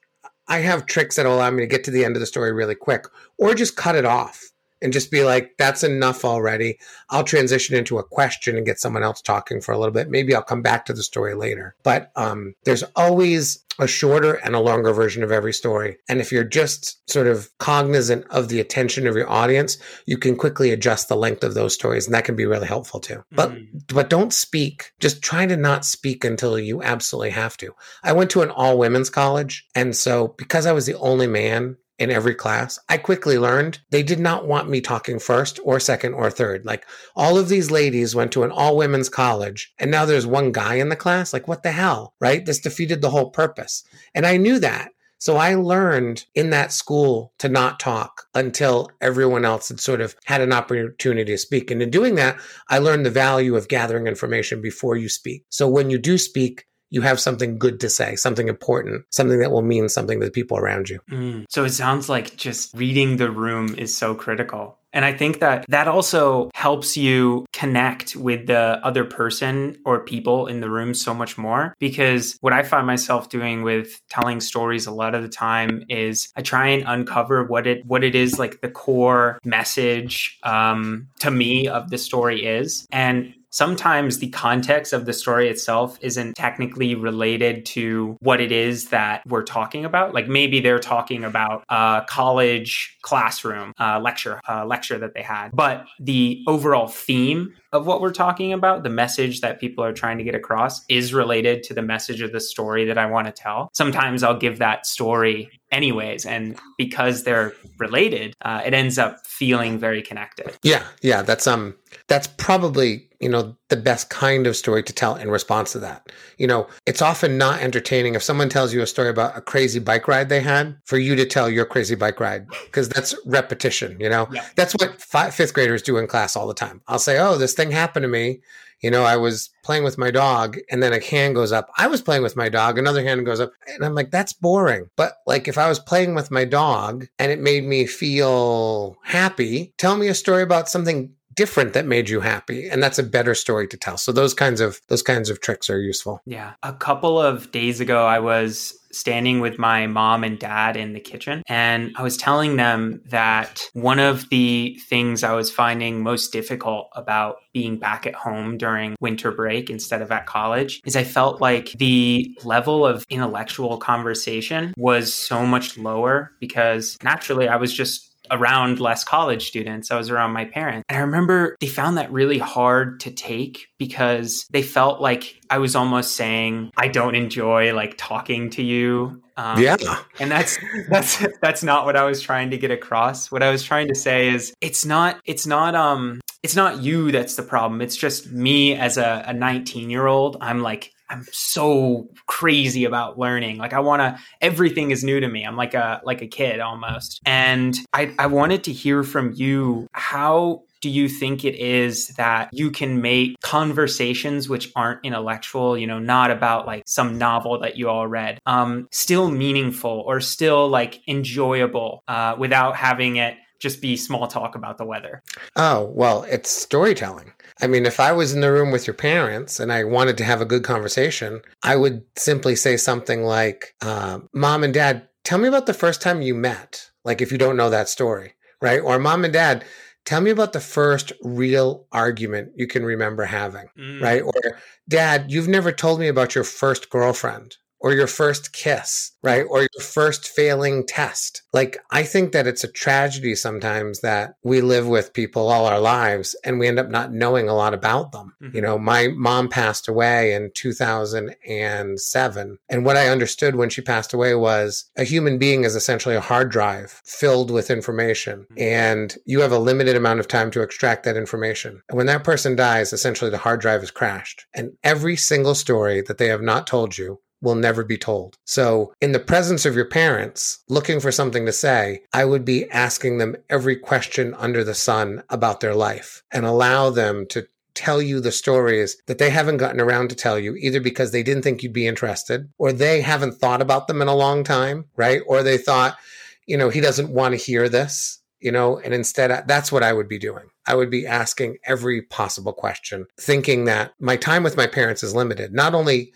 I have tricks that allow me to get to the end of the story really quick or just cut it off and just be like, that's enough already. I'll transition into a question and get someone else talking for a little bit. Maybe I'll come back to the story later. But um, there's always a shorter and a longer version of every story. And if you're just sort of cognizant of the attention of your audience, you can quickly adjust the length of those stories. And that can be really helpful too. But mm. but don't speak. Just try to not speak until you absolutely have to. I went to an all women's college. And so because I was the only man in every class, I quickly learned they did not want me talking first or second or third. Like all of these ladies went to an all women's college and now there's one guy in the class. Like, what the hell? Right? This defeated the whole purpose. And I knew that. So I learned in that school to not talk until everyone else had sort of had an opportunity to speak. And in doing that, I learned the value of gathering information before you speak. So when you do speak, you have something good to say, something important, something that will mean something to the people around you.
Mm. So it sounds like just reading the room is so critical. And I think that that also helps you connect with the other person or people in the room so much more. Because what I find myself doing with telling stories a lot of the time is I try and uncover what it what it is like the core message um, to me of the story is, and sometimes the context of the story itself isn't technically related to what it is that we're talking about. Like maybe they're talking about a college classroom lecture, uh, lecture that they had, but the overall theme of what we're talking about, the message that people are trying to get across, is related to the message of the story that I want to tell. Sometimes I'll give that story anyways and because they're related uh, it ends up feeling very connected.
Yeah yeah that's um that's probably you know the best kind of story to tell in response to that. You know it's often not entertaining if someone tells you a story about a crazy bike ride they had for you to tell your crazy bike ride because that's repetition you know? Yeah. that's what five, fifth graders do in class all the time. I'll say oh this thing happened to me you know, I was playing with my dog and then a hand goes up. I was playing with my dog, another hand goes up. And I'm like, that's boring. But like if I was playing with my dog and it made me feel happy, tell me a story about something different that made you happy and that's a better story to tell so those kinds of those kinds of tricks are useful
yeah a couple of days ago i was standing with my mom and dad in the kitchen. And I was telling them that one of the things I was finding most difficult about being back at home during winter break instead of at college is I felt like the level of intellectual conversation was so much lower because naturally I was just around less college students. I was around my parents. And I remember they found that really hard to take because they felt like I was almost saying, I don't enjoy like talking to you Um,
yeah.
And that's that's that's not what I was trying to get across. What I was trying to say is it's not it's not um it's not you that's the problem. It's just me as a, a 19 year old. I'm like I'm so crazy about learning. Like I want to everything is new to me. I'm like a like a kid almost. And I I wanted to hear from you how do you think it is that you can make conversations which aren't intellectual, you know, not about like some novel that you all read, um, still meaningful or still like enjoyable uh, without having it just be small talk about the weather?
Oh, well, it's storytelling. I mean, if I was in the room with your parents and I wanted to have a good conversation, I would simply say something like, uh, Mom and Dad, tell me about the first time you met. Like, if you don't know that story, right? Or, Mom and Dad, tell me about the first real argument you can remember having, mm. right? Or, Dad, you've never told me about your first girlfriend or your first kiss, right? Or your first failing test. Like, I think that it's a tragedy sometimes that we live with people all our lives and we end up not knowing a lot about them. Mm-hmm. You know, my mom passed away in 2007. And what I understood when she passed away was a human being is essentially a hard drive filled with information. Mm-hmm. And you have a limited amount of time to extract that information. And when that person dies, essentially the hard drive is crashed. And every single story that they have not told you will never be told. So, in the presence of your parents, looking for something to say, I would be asking them every question under the sun about their life and allow them to tell you the stories that they haven't gotten around to tell you, either because they didn't think you'd be interested or they haven't thought about them in a long time, right? Or they thought, you know, he doesn't want to hear this. You know, and instead, uh, that's what I would be doing. I would be asking every possible question, thinking that my time with my parents is limited. Not only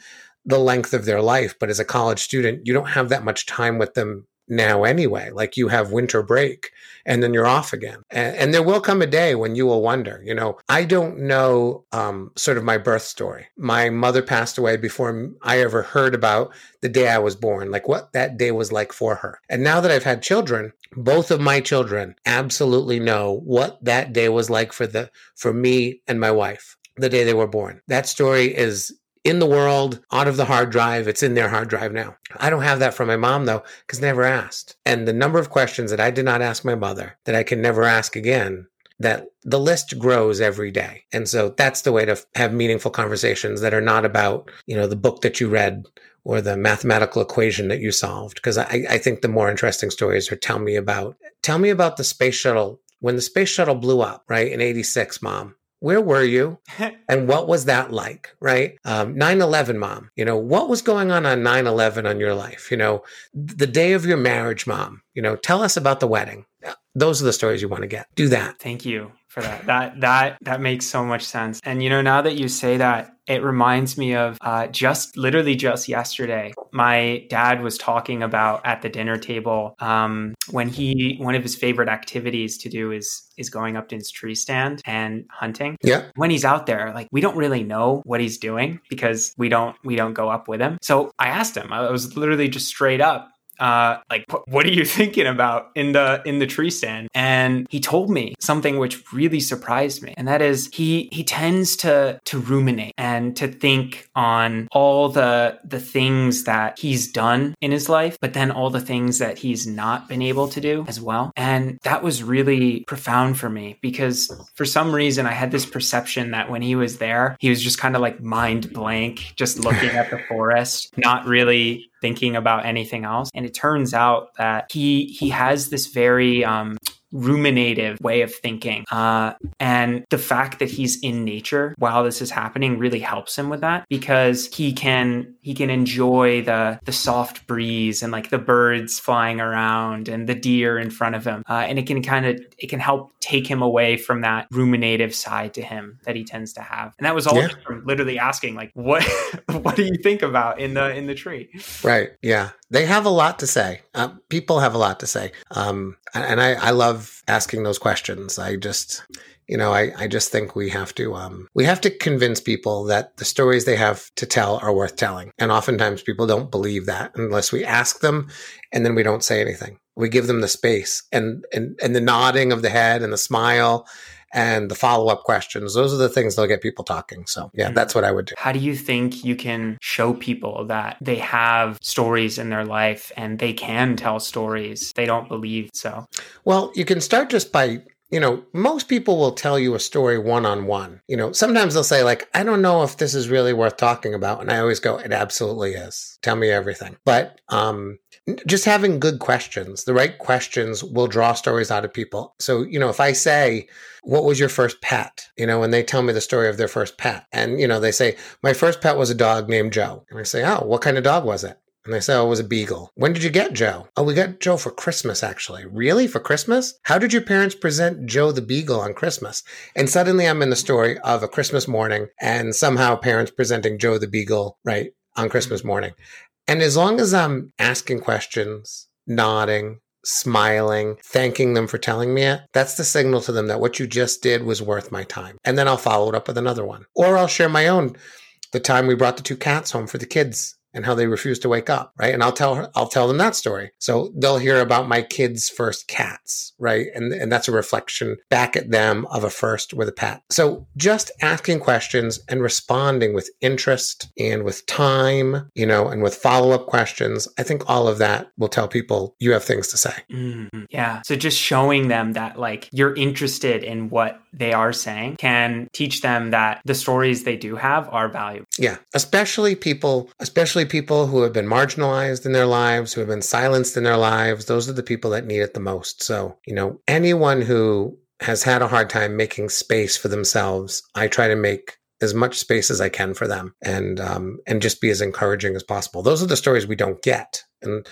the length of their life. But as a college student, you don't have that much time with them now anyway. Like you have winter break and then you're off again. And, and, there will come a day when you will wonder, you know, I don't know um, sort of my birth story. My mother passed away before I ever heard about the day I was born, like what that day was like for her. And now that I've had children, both of my children absolutely know what that day was like for the for me and my wife the day they were born. That story is in the world, out of the hard drive. It's in their hard drive now. I don't have that from my mom though, because never asked. And the number of questions that I did not ask my mother that I can never ask again that the list grows every day. And so that's the way to have meaningful conversations that are not about, you know, the book that you read or the mathematical equation that you solved. Because I, I think the more interesting stories are tell me about, tell me about the space shuttle. When the space shuttle blew up, right, in 86, mom, where were you? And what was that like right? Um, 9-11 mom. You know what was going on on 9-11 on your life? You know the day of your marriage mom. You know tell us about the wedding. Those are the stories you want to get. Do that.
Thank you for that. That that that makes so much sense. And you know, now that you say that, it reminds me of uh, just literally just yesterday. My dad was talking about at the dinner table um, when he one of his favorite activities to do is is going up to his tree stand and hunting.
Yeah.
When he's out there, like we don't really know what he's doing because we don't we don't go up with him. So I asked him. I was literally just straight up uh, like what are you thinking about in the in the tree stand? And he told me something which really surprised me and that is he he tends to to ruminate and to think on all the the things that he's done in his life but then all the things that he's not been able to do as well. And that was really profound for me because for some reason I had this perception that when he was there he was just kind of like mind blank just looking at the forest not really thinking about anything else. And it turns out that he he has this very um, ruminative way of thinking. Uh, and the fact that he's in nature while this is happening really helps him with that because he can he can enjoy the the soft breeze and like the birds flying around and the deer in front of him. Uh, and it can kind of it can help take him away from that ruminative side to him that he tends to have. And that was all yeah. from literally asking like what what do you think about in the in the tree?
Right. Yeah. They have a lot to say. Uh, people have a lot to say. Um, and I, I love asking those questions. I just, you know, I, I just think we have to um, we have to convince people that the stories they have to tell are worth telling. And oftentimes people don't believe that unless we ask them and then we don't say anything. We give them the space and and and the nodding of the head and the smile and the follow up questions. Those are the things that'll get people talking. So, yeah, mm-hmm. that's what I would do.
How do you think you can show people that they have stories in their life and they can tell stories? They don't believe so.
Well, you can start just by you know, most people will tell you a story one on one. You know, sometimes they'll say, like, I don't know if this is really worth talking about. And I always go, it absolutely is. Tell me everything. But um, just having good questions, the right questions will draw stories out of people. So, you know, if I say, what was your first pet? You know, when they tell me the story of their first pet, and, you know, they say, my first pet was a dog named Joe. And I say, oh, what kind of dog was it? And they say, oh, it was a beagle. When did you get Joe? Oh, we got Joe for Christmas, actually. Really? For Christmas? How did your parents present Joe the beagle on Christmas? And suddenly I'm in the story of a Christmas morning and somehow parents presenting Joe the beagle, right, on Christmas morning. And as long as I'm asking questions, nodding, smiling, thanking them for telling me it, that's the signal to them that what you just did was worth my time. And then I'll follow it up with another one. Or I'll share my own. The time we brought the two cats home for the kids and how they refuse to wake up, right? And I'll tell her, I'll tell them that story. So they'll hear about my kids' first cats, right? And and that's a reflection back at them of a first with a pet. So just asking questions and responding with interest and with time, you know, and with follow-up questions, I think all of that will tell people you have things to say.
Mm-hmm. Yeah. So just showing them that like you're interested in what they are saying can teach them that the stories they do have are valuable.
Yeah, especially people, especially people who have been marginalized in their lives, who have been silenced in their lives. Those are the people that need it the most. So, you know, anyone who has had a hard time making space for themselves, I try to make as much space as I can for them and um, and just be as encouraging as possible. Those are the stories we don't get. And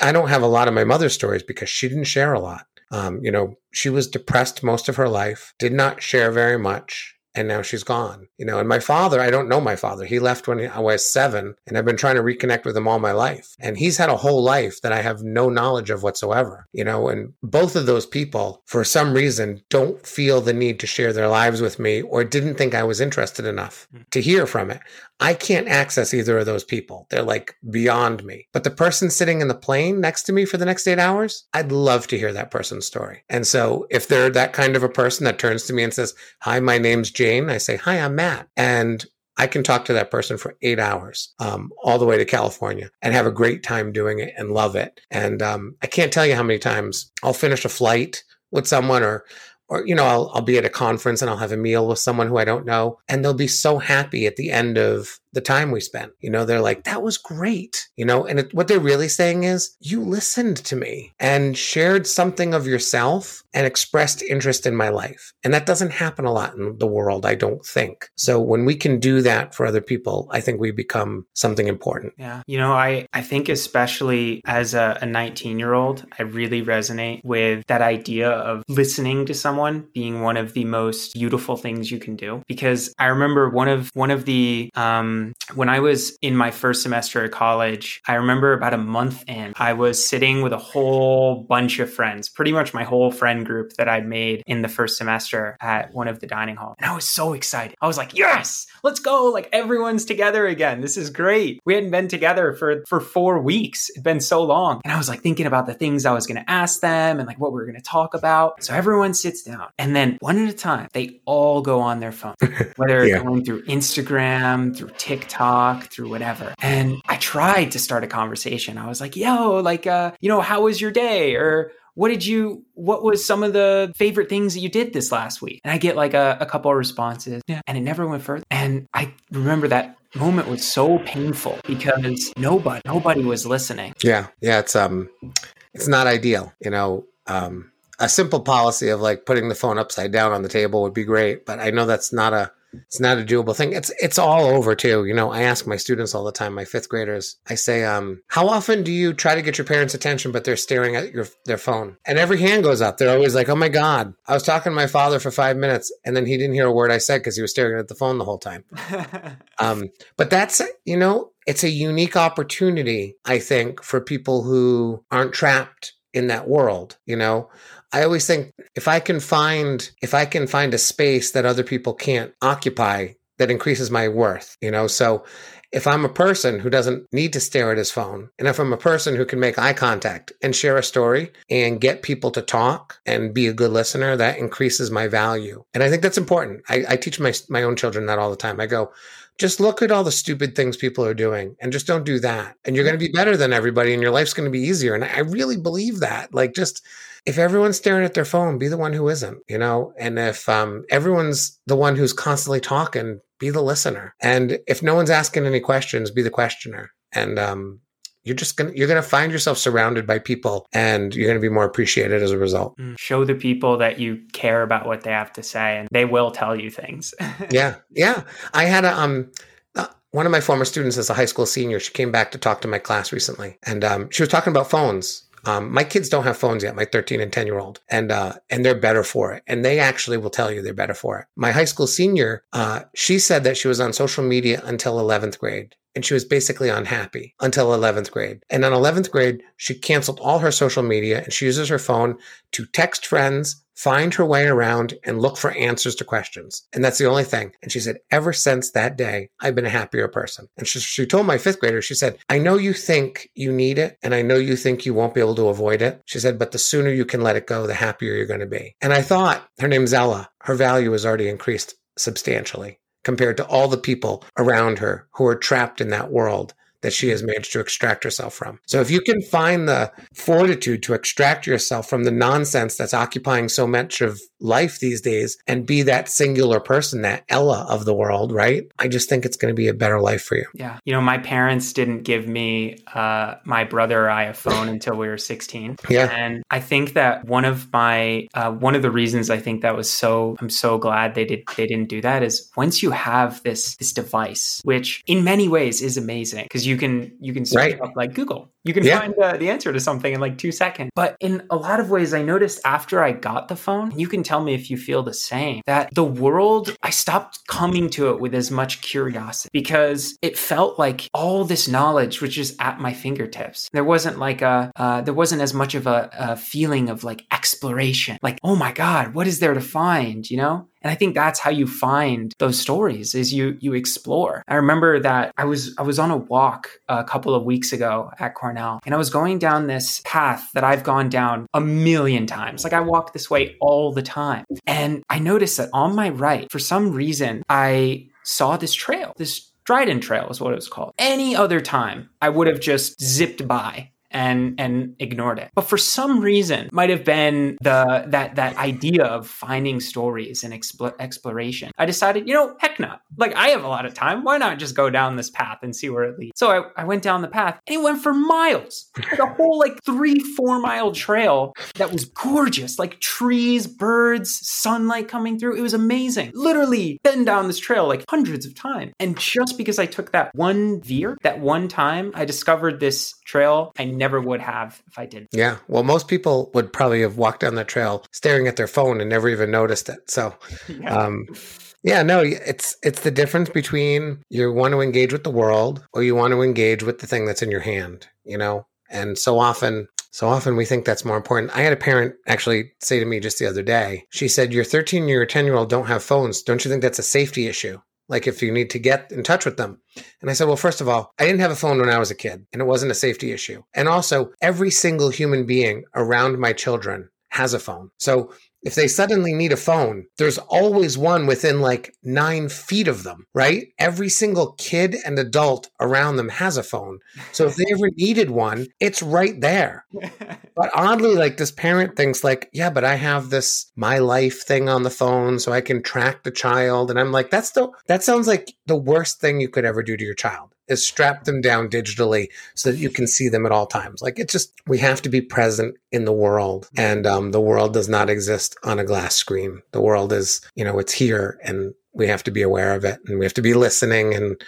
I don't have a lot of my mother's stories because she didn't share a lot. Um, you know, she was depressed most of her life, did not share very much and now she's gone. You know, and my father, I don't know my father. He left when I was seven, and I've been trying to reconnect with him all my life. And he's had a whole life that I have no knowledge of whatsoever. You know, and both of those people, for some reason, don't feel the need to share their lives with me or didn't think I was interested enough hmm. to hear from it. I can't access either of those people. They're like beyond me. But the person sitting in the plane next to me for the next eight hours, I'd love to hear that person's story. And so if they're that kind of a person that turns to me and says, Hi, my name's Jane, I say, Hi, I'm Matt. And I can talk to that person for eight hours, um, all the way to California and have a great time doing it and love it. And um, I can't tell you how many times I'll finish a flight with someone or or you know I'll, I'll be at a conference and i'll have a meal with someone who i don't know and they'll be so happy at the end of the time we spent. You know they're like that was great you know? And it, what they're really saying is you listened to me and shared something of yourself and expressed interest in my life. And that doesn't happen a lot in the world i don't think. So when we can do that for other people i think we become something important.
Yeah. You know i i think especially as a 19 year old i really resonate with that idea of listening to someone someone being one of the most beautiful things you can do. Because I remember one of one of the um, when I was in my first semester at college, I remember about a month in, I was sitting with a whole bunch of friends, pretty much my whole friend group that I'd made in the first semester at one of the dining halls. And I was so excited. I was like, yes, let's go. Like everyone's together again. This is great. We hadn't been together for, for four weeks. It'd been so long. And I was like thinking about the things I was going to ask them and like what we were going to talk about. So everyone sits down and then one at a time, they all go on their phone, whether yeah. going through Instagram, through TikTok, through whatever. And I tried to start a conversation. I was like, yo, like, uh, you know, how was your day? Or what did you what was some of the favorite things that you did this last week and i get like a, a couple of responses yeah. and it never went further and i remember that moment was so painful because nobody nobody was listening
yeah yeah it's um it's not ideal you know um a simple policy of like putting the phone upside down on the table would be great but i know that's not a it's not a doable thing. It's it's all over too. You know, I ask my students all the time, my fifth graders. I say, um, how often do you try to get your parents' attention, but they're staring at your their phone? And every hand goes up. They're always like, "Oh my god, I was talking to my father for five minutes, and then he didn't hear a word I said because he was staring at the phone the whole time." um, but that's you know, it's a unique opportunity, I think, for people who aren't trapped in that world. You know, I always think if I can find if I can find a space that other people can't occupy, that increases my worth, you know? So if I'm a person who doesn't need to stare at his phone, and if I'm a person who can make eye contact and share a story and get people to talk and be a good listener, that increases my value. And I think that's important. I, I teach my, my own children that all the time. I go, just look at all the stupid things people are doing and just don't do that. And you're going to be better than everybody and your life's going to be easier. And I really believe that. Like, just if everyone's staring at their phone, be the one who isn't, you know? And if um, everyone's the one who's constantly talking, be the listener. And if no one's asking any questions, be the questioner. And um, you're just gonna you're gonna find yourself surrounded by people and you're gonna be more appreciated as a result
mm. show the people that you care about what they have to say and they will tell you things
yeah yeah i had a um uh, one of my former students as a high school senior she came back to talk to my class recently and um, she was talking about phones um, my kids don't have phones yet, my 13 and 10 year old, and uh, and they're better for it. And they actually will tell you they're better for it. My high school senior, uh, she said that she was on social media until 11th grade. And she was basically unhappy until 11th grade. And on 11th grade, she canceled all her social media and she uses her phone to text friends, find her way around and look for answers to questions. And that's the only thing. And she said, ever since that day, I've been a happier person. And she, she told my fifth grader, she said, I know you think you need it and I know you think you won't be able to avoid it. She said, but the sooner you can let it go, the happier you're going to be. And I thought her name's Ella. Her value has already increased substantially compared to all the people around her who are trapped in that world that she has managed to extract herself from. So if you can find the fortitude to extract yourself from the nonsense that's occupying so much of life these days and be that singular person, that Ella of the world, right? I just think it's going to be a better life for you.
Yeah. You know, my parents didn't give me, uh, my brother or I a phone until we were 16.
Yeah.
And I think that one of my, uh, one of the reasons I think that was so, I'm so glad they did, they didn't do that is once you have this, this device, which in many ways is amazing because you can, you can search right. up like Google you can yeah. find uh, the answer to something in like two seconds. But in a lot of ways, I noticed after I got the phone, you can tell me if you feel the same, that the world, I stopped coming to it with as much curiosity because it felt like all this knowledge was just at my fingertips. There wasn't like a, uh, there wasn't as much of a, a feeling of like exploration, like, oh my God, what is there to find, you know? And I think that's how you find those stories is you you explore. I remember that I was I was on a walk a couple of weeks ago at Cornell and I was going down this path that I've gone down a million times. Like I walk this way all the time. And I noticed that on my right, for some reason, I saw this trail. This Dryden Trail is what it was called. Any other time, I would have just zipped by and and ignored it. But for some reason, might have been the that that idea of finding stories and expl- exploration. I decided, you know, heck not. Like I have a lot of time. Why not just go down this path and see where it leads? So I, I went down the path and it went for miles. Like a whole like three, four mile trail that was gorgeous. Like trees, birds, sunlight coming through. It was amazing. Literally been down this trail like hundreds of times. And just because I took that one veer, that one time, I discovered this trail I never would have if I didn't.
Yeah. Well, most people would probably have walked down the trail staring at their phone and never even noticed it. So, yeah. um, yeah, no, it's it's the difference between you want to engage with the world or you want to engage with the thing that's in your hand, you know? And so often so often we think that's more important. I had a parent actually say to me just the other day, she said, Your 13 year, 10 year old don't have phones. Don't you think that's a safety issue? Like if you need to get in touch with them. And I said, well, first of all, I didn't have a phone when I was a kid and it wasn't a safety issue. And also, every single human being around my children has a phone. So if they suddenly need a phone, there's always one within like nine feet of them, right? Every single kid and adult around them has a phone. So if they ever needed one, it's right there. but oddly, like this parent thinks like, yeah, but I have this my life thing on the phone so I can track the child. And I'm like, that's the, that sounds like the worst thing you could ever do to your child is strap them down digitally so that you can see them at all times. Like it's just, we have to be present in the world. And um, the world does not exist on a glass screen. The world is, you know, it's here and we have to be aware of it and we have to be listening and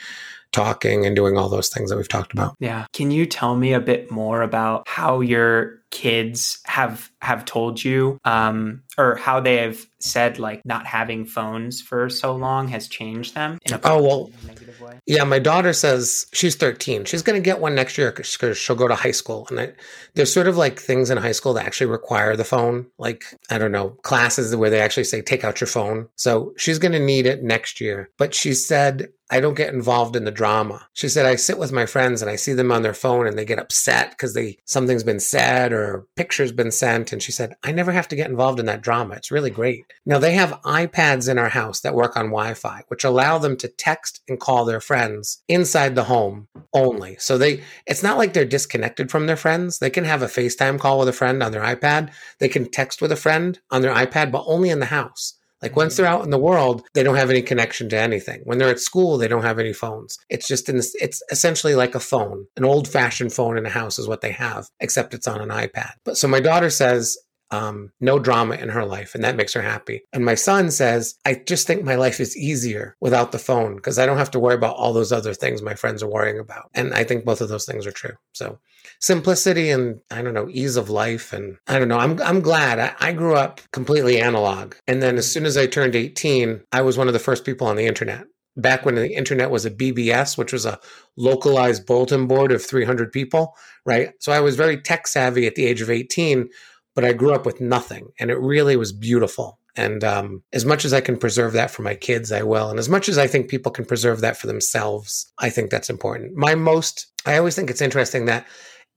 talking and doing all those things that we've talked about.
Yeah. Can you tell me a bit more about how you're kids have have told you um, or how they have said like not having phones for so long has changed them in a
Oh, well,
negative way?
Yeah, my daughter says she's 13. She's going to get one next year because she'll go to high school. And I, there's sort of like things in high school that actually require the phone. Like, I don't know, classes where they actually say, take out your phone. So she's going to need it next year. But she said, I don't get involved in the drama. She said, I sit with my friends and I see them on their phone and they get upset because they something's been said or picture's been sent. And she said, I never have to get involved in that drama. It's really great. Now they have iPads in our house that work on Wi-Fi, which allow them to text and call their friends inside the home only. So they it's not like they're disconnected from their friends. They can have a FaceTime call with a friend on their iPad. They can text with a friend on their iPad, but only in the house. Like once they're out in the world, they don't have any connection to anything. When they're at school, they don't have any phones. It's just in this, it's essentially like a phone. An old fashioned phone in a house is what they have, except it's on an iPad. But so my daughter says, um, no drama in her life, and that makes her happy. And my son says, I just think my life is easier without the phone because I don't have to worry about all those other things my friends are worrying about. And I think both of those things are true. So simplicity and I don't know, ease of life. And I don't know, I'm, I'm glad I, I grew up completely analog. And then as soon as I turned 18, I was one of the first people on the internet back when the internet was a BBS, which was a localized bulletin board of 300 people, right? So I was very tech savvy at the age of 18, but I grew up with nothing and it really was beautiful. And um, as much as I can preserve that for my kids, I will. And as much as I think people can preserve that for themselves, I think that's important. My most, I always think it's interesting that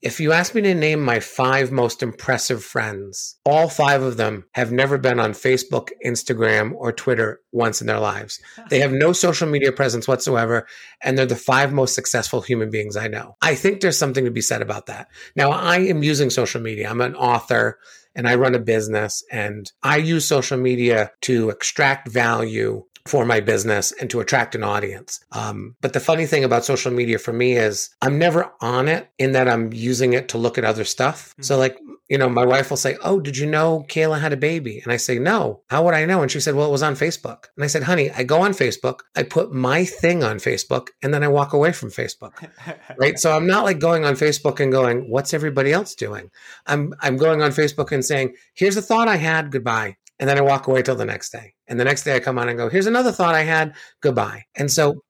if you ask me to name my five most impressive friends, all five of them have never been on Facebook, Instagram, or Twitter once in their lives. They have no social media presence whatsoever, and they're the five most successful human beings I know. I think there's something to be said about that. Now, I am using social media. I'm an author and I run a business, and I use social media to extract value for my business and to attract an audience. Um, but the funny thing about social media for me is I'm never on it in that I'm using it to look at other stuff. Mm-hmm. So, like, you know, my wife will say, Oh, did you know Kayla had a baby? And I say, No. How would I know? And she said, Well, it was on Facebook. And I said, Honey, I go on Facebook, I put my thing on Facebook, and then I walk away from Facebook. right. So I'm not like going on Facebook and going, What's everybody else doing? I'm I'm going on Facebook and saying, Here's a thought I had, goodbye. And then I walk away till the next day. And the next day I come on and go, here's another thought I had, goodbye. And so,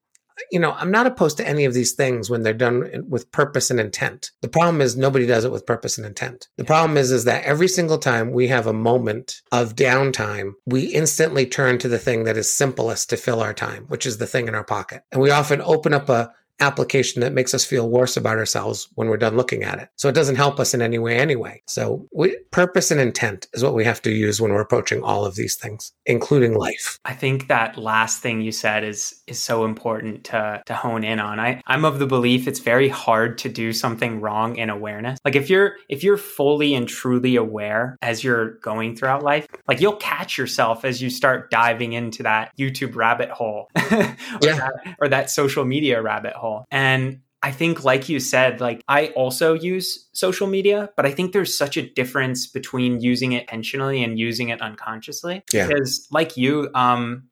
you know, I'm not opposed to any of these things when they're done with purpose and intent. The problem is nobody does it with purpose and intent. The problem is, is that every single time we have a moment of downtime, we instantly turn to the thing that is simplest to fill our time, which is the thing in our pocket. And we often open up a application that makes us feel worse about ourselves when we're done looking at it. So it doesn't help us in any way anyway. So we, purpose and intent is what we have to use when we're approaching all of these things, including life.
I think that last thing you said is is so important to to hone in on. I I'm of the belief it's very hard to do something wrong in awareness. Like if you're if you're fully and truly aware as you're going throughout life, like you'll catch yourself as you start diving into that YouTube rabbit hole or, yeah. that, or that social media rabbit hole and I think, like you said, like I also use social media, but I think there's such a difference between using it intentionally and using it unconsciously.
Yeah.
Because, like you, um,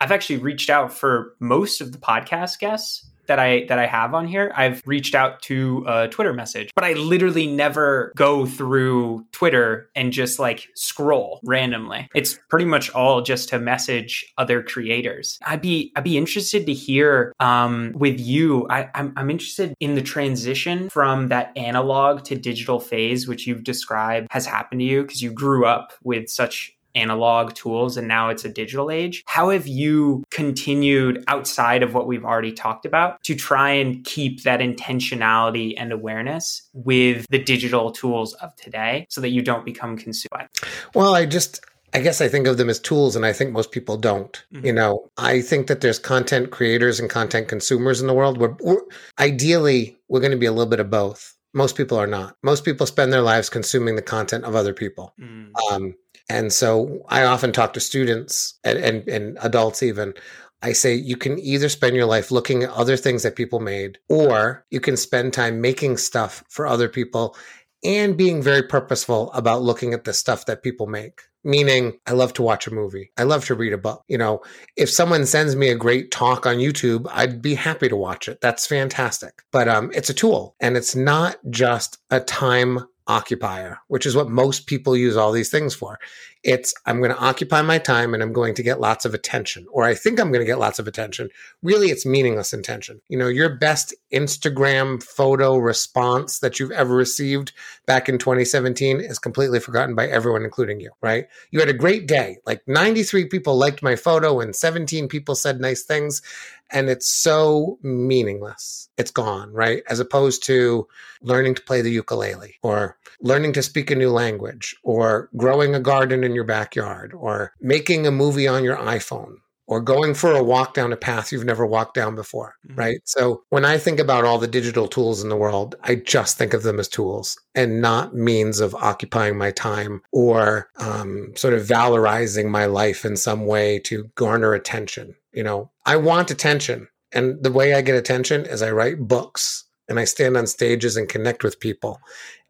I've actually reached out for most of the podcast guests that I that I have on here, I've reached out to a Twitter message, but I literally never go through Twitter and just like scroll randomly. It's pretty much all just to message other creators. I'd be I'd be interested to hear um, with you. I, I'm I'm interested in the transition from that analog to digital phase, which you've described has happened to you because you grew up with such analog tools and now it's a digital age. How have you continued outside of what we've already talked about to try and keep that intentionality and awareness with the digital tools of today so that you don't become consumed?
Well, I just I guess I think of them as tools, and I think most people don't. Mm-hmm. You know, I think that there's content creators and content consumers in the world. Where we're, ideally, we're going to be a little bit of both. Most people are not. Most people spend their lives consuming the content of other people. Mm. Um, and so I often talk to students and, and, and adults even. I say you can either spend your life looking at other things that people made, or you can spend time making stuff for other people and being very purposeful about looking at the stuff that people make. Meaning, I love to watch a movie. I love to read a book. You know, if someone sends me a great talk on YouTube, I'd be happy to watch it. That's fantastic. But um, it's a tool and it's not just a time occupier, which is what most people use all these things for. It's I'm going to occupy my time and I'm going to get lots of attention, or I think I'm going to get lots of attention. Really, it's meaningless attention. You know, your best Instagram photo response that you've ever received back in 2017 is completely forgotten by everyone, including you, right? You had a great day. Like 93 people liked my photo and 17 people said nice things and it's so meaningless. It's gone, right? As opposed to learning to play the ukulele or learning to speak a new language or growing a garden in your backyard or making a movie on your iPhone or going for a walk down a path you've never walked down before, mm-hmm. right? So when I think about all the digital tools in the world, I just think of them as tools and not means of occupying my time or um, sort of valorizing my life in some way to garner attention. You know, I want attention. And the way I get attention is I write books and I stand on stages and connect with people.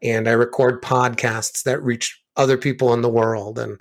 And I record podcasts that reach other people in the world. And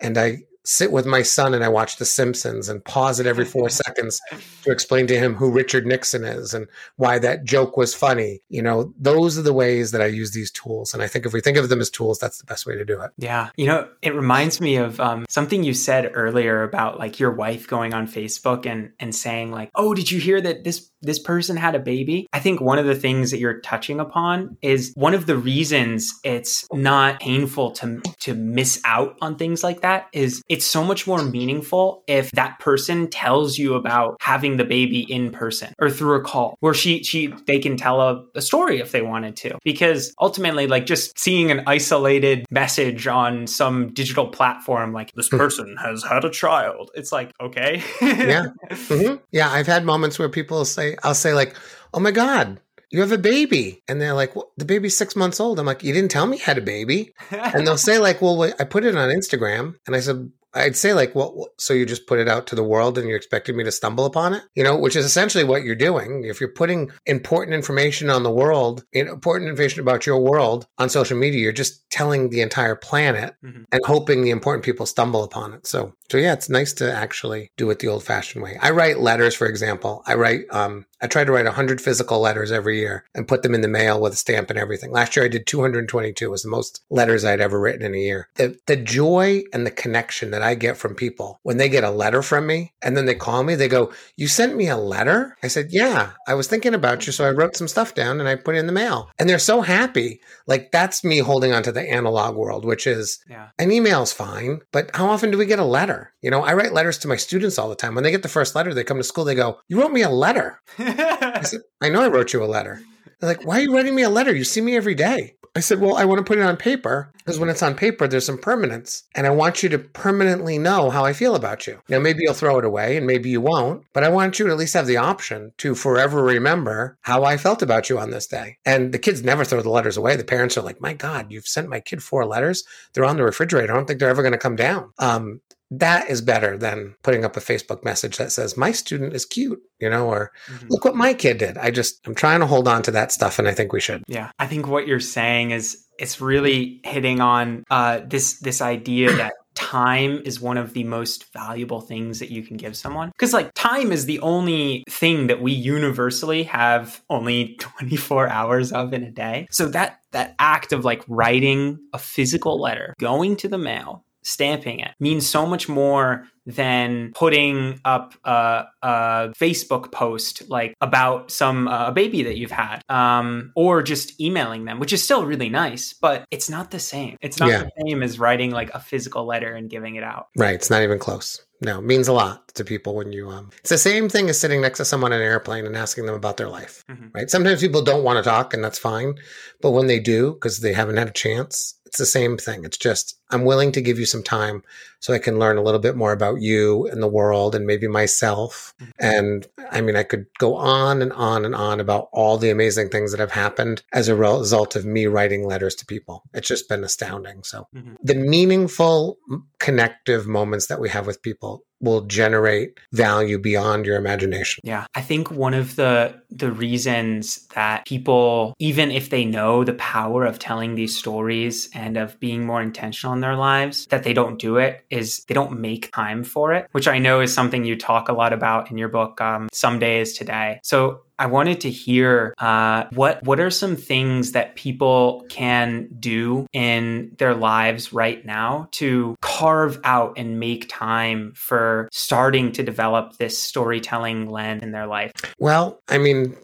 and I sit with my son and I watch The Simpsons and pause it every four seconds to explain to him who Richard Nixon is and why that joke was funny. You know, those are the ways that I use these tools. And I think if we think of them as tools, that's the best way to do it.
Yeah. You know, it reminds me of um, something you said earlier about like your wife going on Facebook and, and saying like, oh, did you hear that this this person had a baby? I think one of the things that you're touching upon is one of the reasons it's not painful to to miss out on things like that is it's so much more meaningful if that person tells you about having the baby in person or through a call where she she they can tell a, a story if they wanted to because ultimately like just seeing an isolated message on some digital platform like this hmm. person has had a child it's like okay
yeah mm-hmm. yeah i've had moments where people say i'll say like oh my god you have a baby. And they're like, well, the baby's six months old. I'm like, you didn't tell me you had a baby. and they'll say like, well, I put it on Instagram. And I said, I'd say like, well, so you just put it out to the world and you expected me to stumble upon it, you know, which is essentially what you're doing. If you're putting important information on the world, important information about your world on social media, you're just telling the entire planet mm-hmm. and hoping the important people stumble upon it. So, so yeah, it's nice to actually do it the old fashioned way. I write letters, for example. I write, um, I try to write 100 physical letters every year and put them in the mail with a stamp and everything. Last year I did 222. It was the most letters I'd ever written in a year. The, the joy and the connection that I get from people when they get a letter from me and then they call me, they go, You sent me a letter? I said, Yeah, I was thinking about you. So I wrote some stuff down and I put it in the mail. And they're so happy. Like that's me holding on to the analog world, which is yeah. an email's fine, but how often do we get a letter? You know, I write letters to my students all the time. When they get the first letter, they come to school, they go, You wrote me a letter. I said, I know I wrote you a letter. They're like, why are you writing me a letter? You see me every day. I said, well, I want to put it on paper because when it's on paper, there's some permanence. And I want you to permanently know how I feel about you. Now, maybe you'll throw it away and maybe you won't, but I want you to at least have the option to forever remember how I felt about you on this day. And the kids never throw the letters away. The parents are like, my God, you've sent my kid four letters. They're on the refrigerator. I don't think they're ever going to come down. Um, that is better than putting up a Facebook message that says, my student is cute, you know, or mm-hmm. look what my kid did. I just, I'm trying to hold on to that stuff. And I think we should.
Yeah. I think what you're saying is it's really hitting on uh, this, this idea that time is one of the most valuable things that you can give someone. Because like time is the only thing that we universally have only 24 hours of in a day. So that that act of like writing a physical letter going to the mail stamping it means so much more than putting up a, a Facebook post like about some uh, baby that you've had, um, or just emailing them, which is still really nice, but it's not the same. It's not yeah. the same as writing like a physical letter and giving it out.
Right. It's not even close. No, it means a lot to people when you um it's the same thing as sitting next to someone on an airplane and asking them about their life. Mm-hmm. Right? Sometimes people don't want to talk and that's fine, but when they do because they haven't had a chance, it's the same thing. It's just I'm willing to give you some time so I can learn a little bit more about you and the world and maybe myself. Mm-hmm. And I mean, I could go on and on and on about all the amazing things that have happened as a result of me writing letters to people. It's just been astounding. So mm-hmm. the meaningful connective moments that we have with people will generate value beyond your imagination.
Yeah. I think one of the the reasons that people even if they know the power of telling these stories and of being more intentional in their lives that they don't do it is they don't make time for it, which I know is something you talk a lot about in your book um, Someday Is Today. So I wanted to hear uh, what what are some things that people can do in their lives right now to carve out and make time for starting to develop this storytelling lens in their life.
Well, I mean.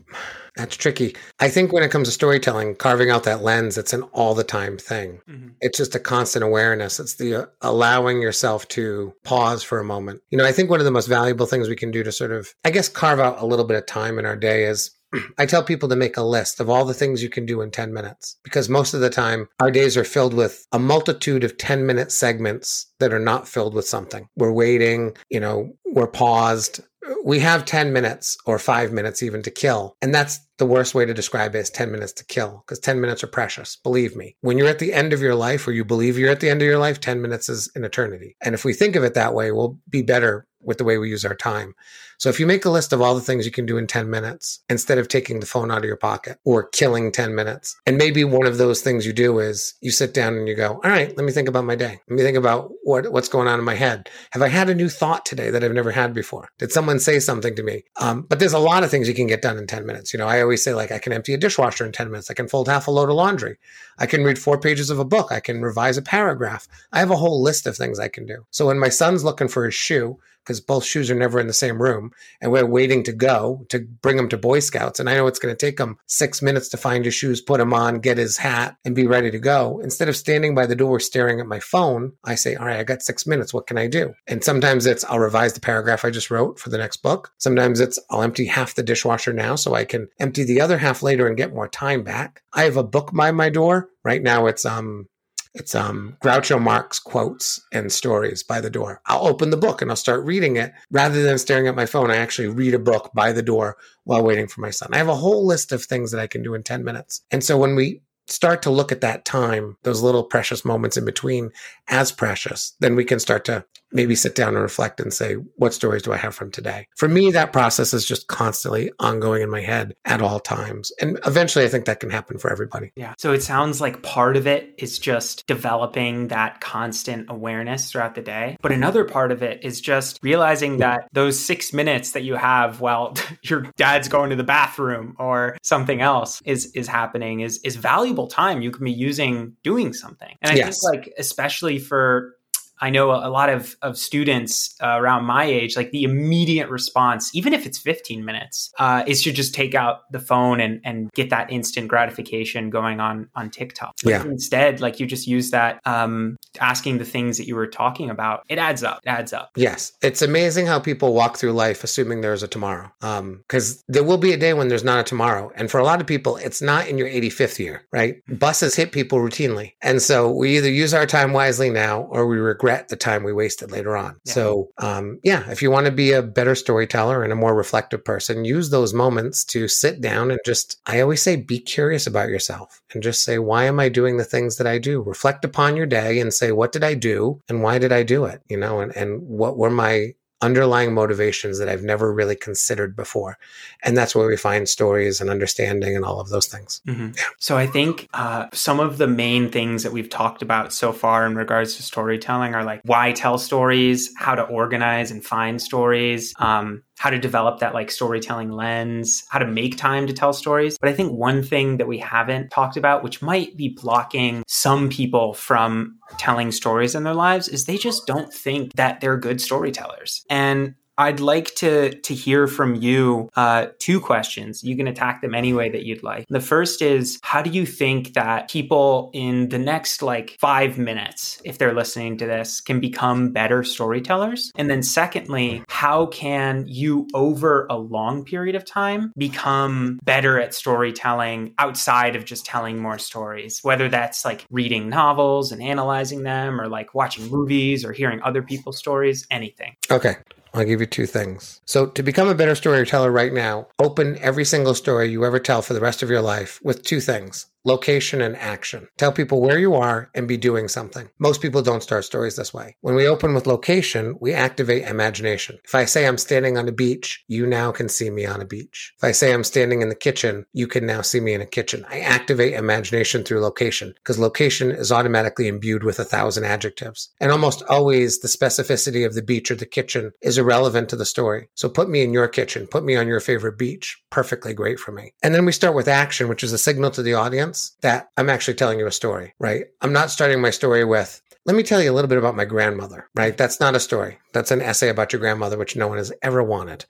That's tricky. I think when it comes to storytelling, carving out that lens, it's an all the time thing. Mm-hmm. It's just a constant awareness. It's the uh, allowing yourself to pause for a moment. You know, I think one of the most valuable things we can do to sort of, I guess, carve out a little bit of time in our day is I tell people to make a list of all the things you can do in 10 minutes because most of the time our days are filled with a multitude of 10 minute segments that are not filled with something. We're waiting, you know, we're paused. We have 10 minutes or five minutes even to kill. And that's the worst way to describe it is 10 minutes to kill because 10 minutes are precious. Believe me. When you're at the end of your life or you believe you're at the end of your life, 10 minutes is an eternity. And if we think of it that way, we'll be better with the way we use our time. So if you make a list of all the things you can do in 10 minutes instead of taking the phone out of your pocket or killing 10 minutes, and maybe one of those things you do is you sit down and you go, all right, let me think about my day. Let me think about what, what's going on in my head. Have I had a new thought today that I've never had before? Did someone say something to me? Um, but there's a lot of things you can get done in 10 minutes. You know, I always say like, I can empty a dishwasher in 10 minutes. I can fold half a load of laundry. I can read four pages of a book. I can revise a paragraph. I have a whole list of things I can do. So when my son's looking for his shoe, because both shoes are never in the same room and we're waiting to go to bring him to Boy Scouts. And I know it's going to take him six minutes to find his shoes, put them on, get his hat, and be ready to go. Instead of standing by the door staring at my phone, I say, All right, I got six minutes. What can I do? And sometimes it's I'll revise the paragraph I just wrote for the next book. Sometimes it's I'll empty half the dishwasher now so I can empty the other half later and get more time back. I have a book by my door. Right now it's um it's um, Groucho Marx quotes and stories by the door. I'll open the book and I'll start reading it rather than staring at my phone. I actually read a book by the door while waiting for my son. I have a whole list of things that I can do in 10 minutes. And so when we start to look at that time, those little precious moments in between as precious, then we can start to maybe sit down and reflect and say, what stories do I have from today? For me, that process is just constantly ongoing in my head at all times. And eventually, I think that can happen for everybody.
Yeah. So it sounds like part of it is just developing that constant awareness throughout the day. But another part of it is just realizing that those six minutes that you have while your dad's going to the bathroom or something else is, is happening is, is valuable time you can be using doing something. And I yes. think like, especially for I know a, lot of, of students uh, around my age, like the immediate response, even if it's 15 minutes, uh, is to just take out the phone and, and get that instant gratification going on on TikTok. But yeah. Instead, like you just use that um, asking the things that you were talking about. It adds up. It adds up.
Yes. It's amazing how people walk through life assuming there's a tomorrow. Because um, there will be a day when there's not a tomorrow. And for a lot of people, it's not in your 85th year, right? Buses hit people routinely. And so we either use our time wisely now or we regret regret the time we wasted later on. Yeah. So, um, yeah, if you want to be a better storyteller and a more reflective person, use those moments to sit down and just, I always say, be curious about yourself and just say, why am I doing the things that I do? Reflect upon your day and say, what did I do and why did I do it? You know, and, and what were my underlying motivations that I've never really considered before. And that's where we find stories and understanding and all of those things.
Mm-hmm. Yeah. So I think uh, some of the main things that we've talked about so far in regards to storytelling are like why tell stories, how to organize and find stories, um, how to develop that like storytelling lens, how to make time to tell stories. But I think one thing that we haven't talked about, which might be blocking some people from telling stories in their lives, is they just don't think that they're good storytellers. And I'd like to to hear from you uh, two questions. You can attack them any way that you'd like. The first is, how do you think that people in the next like five minutes, if they're listening to this, can become better storytellers? And then secondly, how can you over a long period of time become better at storytelling outside of just telling more stories? Whether that's like reading novels and analyzing them, or like watching movies or hearing other people's stories, anything.
Okay. I'll give you two things. So, to become a better storyteller right now, open every single story you ever tell for the rest of your life with two things location, and action. Tell people where you are and be doing something. Most people don't start stories this way. When we open with location, we activate imagination. If I say I'm standing on a beach, you now can see me on a beach. If I say I'm standing in the kitchen, you can now see me in a kitchen. I activate imagination through location because location is automatically imbued with a thousand adjectives. And almost always the specificity of the beach or the kitchen is irrelevant to the story. So put me in your kitchen, put me on your favorite beach. Perfectly great for me. And then we start with action, which is a signal to the audience that I'm actually telling you a story, right? I'm not starting my story with, let me tell you a little bit about my grandmother, right? That's not a story. That's an essay about your grandmother, which no one has ever wanted.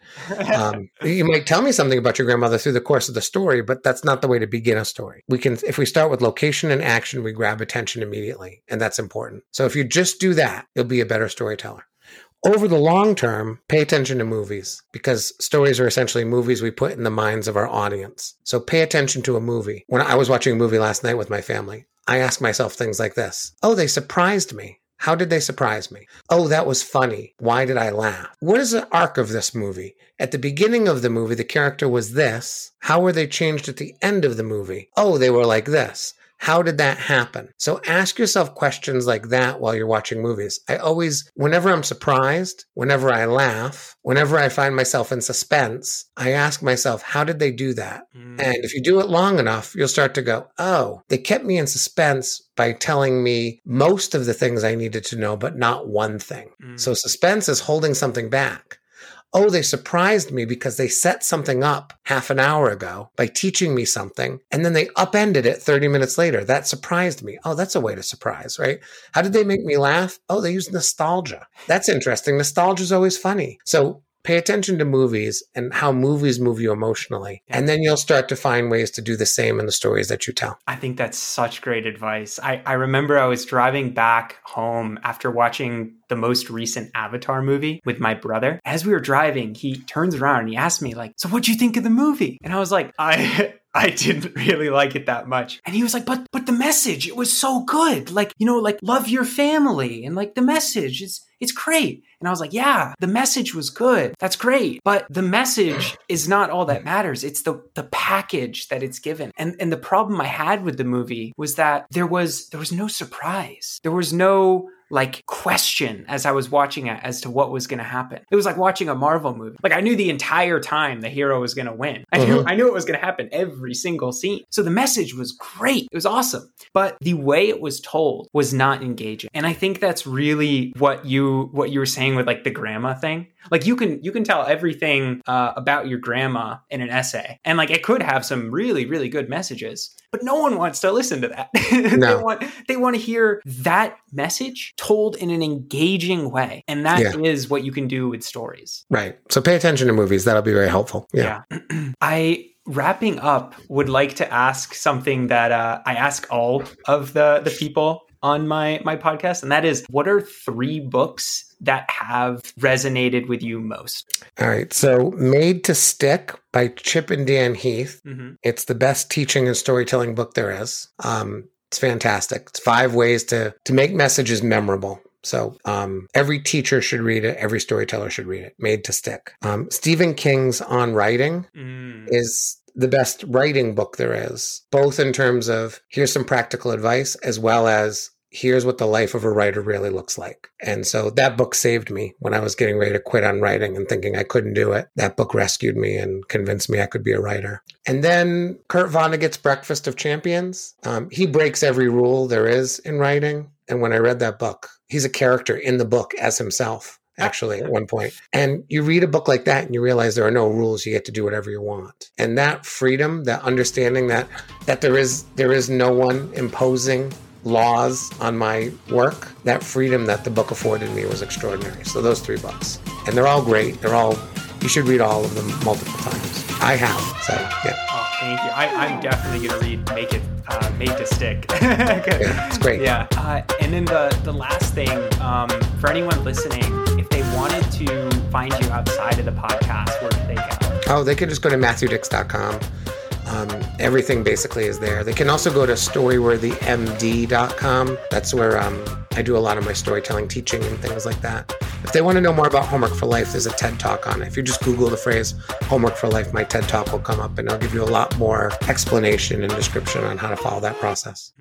Um, you might tell me something about your grandmother through the course of the story, but that's not the way to begin a story. We can, if we start with location and action, we grab attention immediately, and that's important. So if you just do that, you'll be a better storyteller over the long term, pay attention to movies because stories are essentially movies we put in the minds of our audience. So pay attention to a movie. When I was watching a movie last night with my family, I asked myself things like this Oh, they surprised me. How did they surprise me? Oh, that was funny. Why did I laugh? What is the arc of this movie? At the beginning of the movie, the character was this. How were they changed at the end of the movie? Oh, they were like this. How did that happen? So ask yourself questions like that while you're watching movies. I always, whenever I'm surprised, whenever I laugh, whenever I find myself in suspense, I ask myself, how did they do that? Mm. And if you do it long enough, you'll start to go, oh, they kept me in suspense by telling me most of the things I needed to know, but not one thing. Mm. So suspense is holding something back oh, they surprised me because they set something up half an hour ago by teaching me something and then they upended it 30 minutes later. That surprised me. Oh, that's a way to surprise, right? How did they make me laugh? Oh, they used nostalgia. That's interesting. Nostalgia is always funny. So pay attention to movies and how movies move you emotionally. And then you'll start to find ways to do the same in the stories that you tell.
I think that's such great advice. I, I remember I was driving back home after watching the most recent Avatar movie with my brother. As we were driving, he turns around and he asked me, like, so what'd you think of the movie? And I was like, I I didn't really like it that much. And he was like, but but the message, it was so good. Like, you know, like love your family and like the message is it's great. And I was like, yeah, the message was good. That's great. But the message is not all that matters. It's the the package that it's given. And and the problem I had with the movie was that there was there was no surprise. There was no like question as I was watching it as to what was going to happen. It was like watching a Marvel movie. Like I knew the entire time the hero was going to win. I knew mm-hmm. I knew it was going to happen every single scene. So the message was great. It was awesome. But the way it was told was not engaging. And I think that's really what you what you were saying with like the grandma thing. Like you can you can tell everything uh, about your grandma in an essay. And like it could have some really really good messages but no one wants to listen to that. No. they want they want to hear that message told in an engaging way, and that yeah. is what you can do with stories.
Right. So pay attention to movies. That'll be very helpful. Yeah.
yeah. I wrapping up would like to ask something that uh, I ask all of the the people on my my podcast and that is what are three books that have resonated with you most
all right so made to stick by chip and dan heath mm-hmm. it's the best teaching and storytelling book there is um, it's fantastic it's five ways to to make messages memorable so um, every teacher should read it. Every storyteller should read it. Made to stick. Um, Stephen King's On Writing mm. is the best writing book there is, both in terms of here's some practical advice as well as here's what the life of a writer really looks like. And so that book saved me when I was getting ready to quit on writing and thinking I couldn't do it. That book rescued me and convinced me I could be a writer. And then Kurt Vonnegut's Breakfast of Champions. Um, he breaks every rule there is in writing. And when I read that book, he's a character in the book as himself actually at one point. And you read a book like that and you realize there are no rules. You get to do whatever you want. And that freedom, that understanding that that there is there is no one imposing laws on my work, that freedom that the book afforded me was extraordinary. So those three books. And they're all great. They're all you should read all of them multiple times. I have. So yeah.
Oh, thank you. I, am definitely gonna read Make It uh, Made to Stick.
yeah, it's great.
Yeah. Uh, and then the the last thing, um, for anyone listening, if they wanted to find you outside of the podcast, where could they go?
Oh, they could just go to matthewdicks.com. Um, everything basically is there. They can also go to storyworthymd.com. That's where um, I do a lot of my storytelling teaching and things like that. If they want to know more about homework for life, there's a TED talk on it. If you just Google the phrase homework for life, my TED talk will come up and it'll give you a lot more explanation and description on how to follow that process.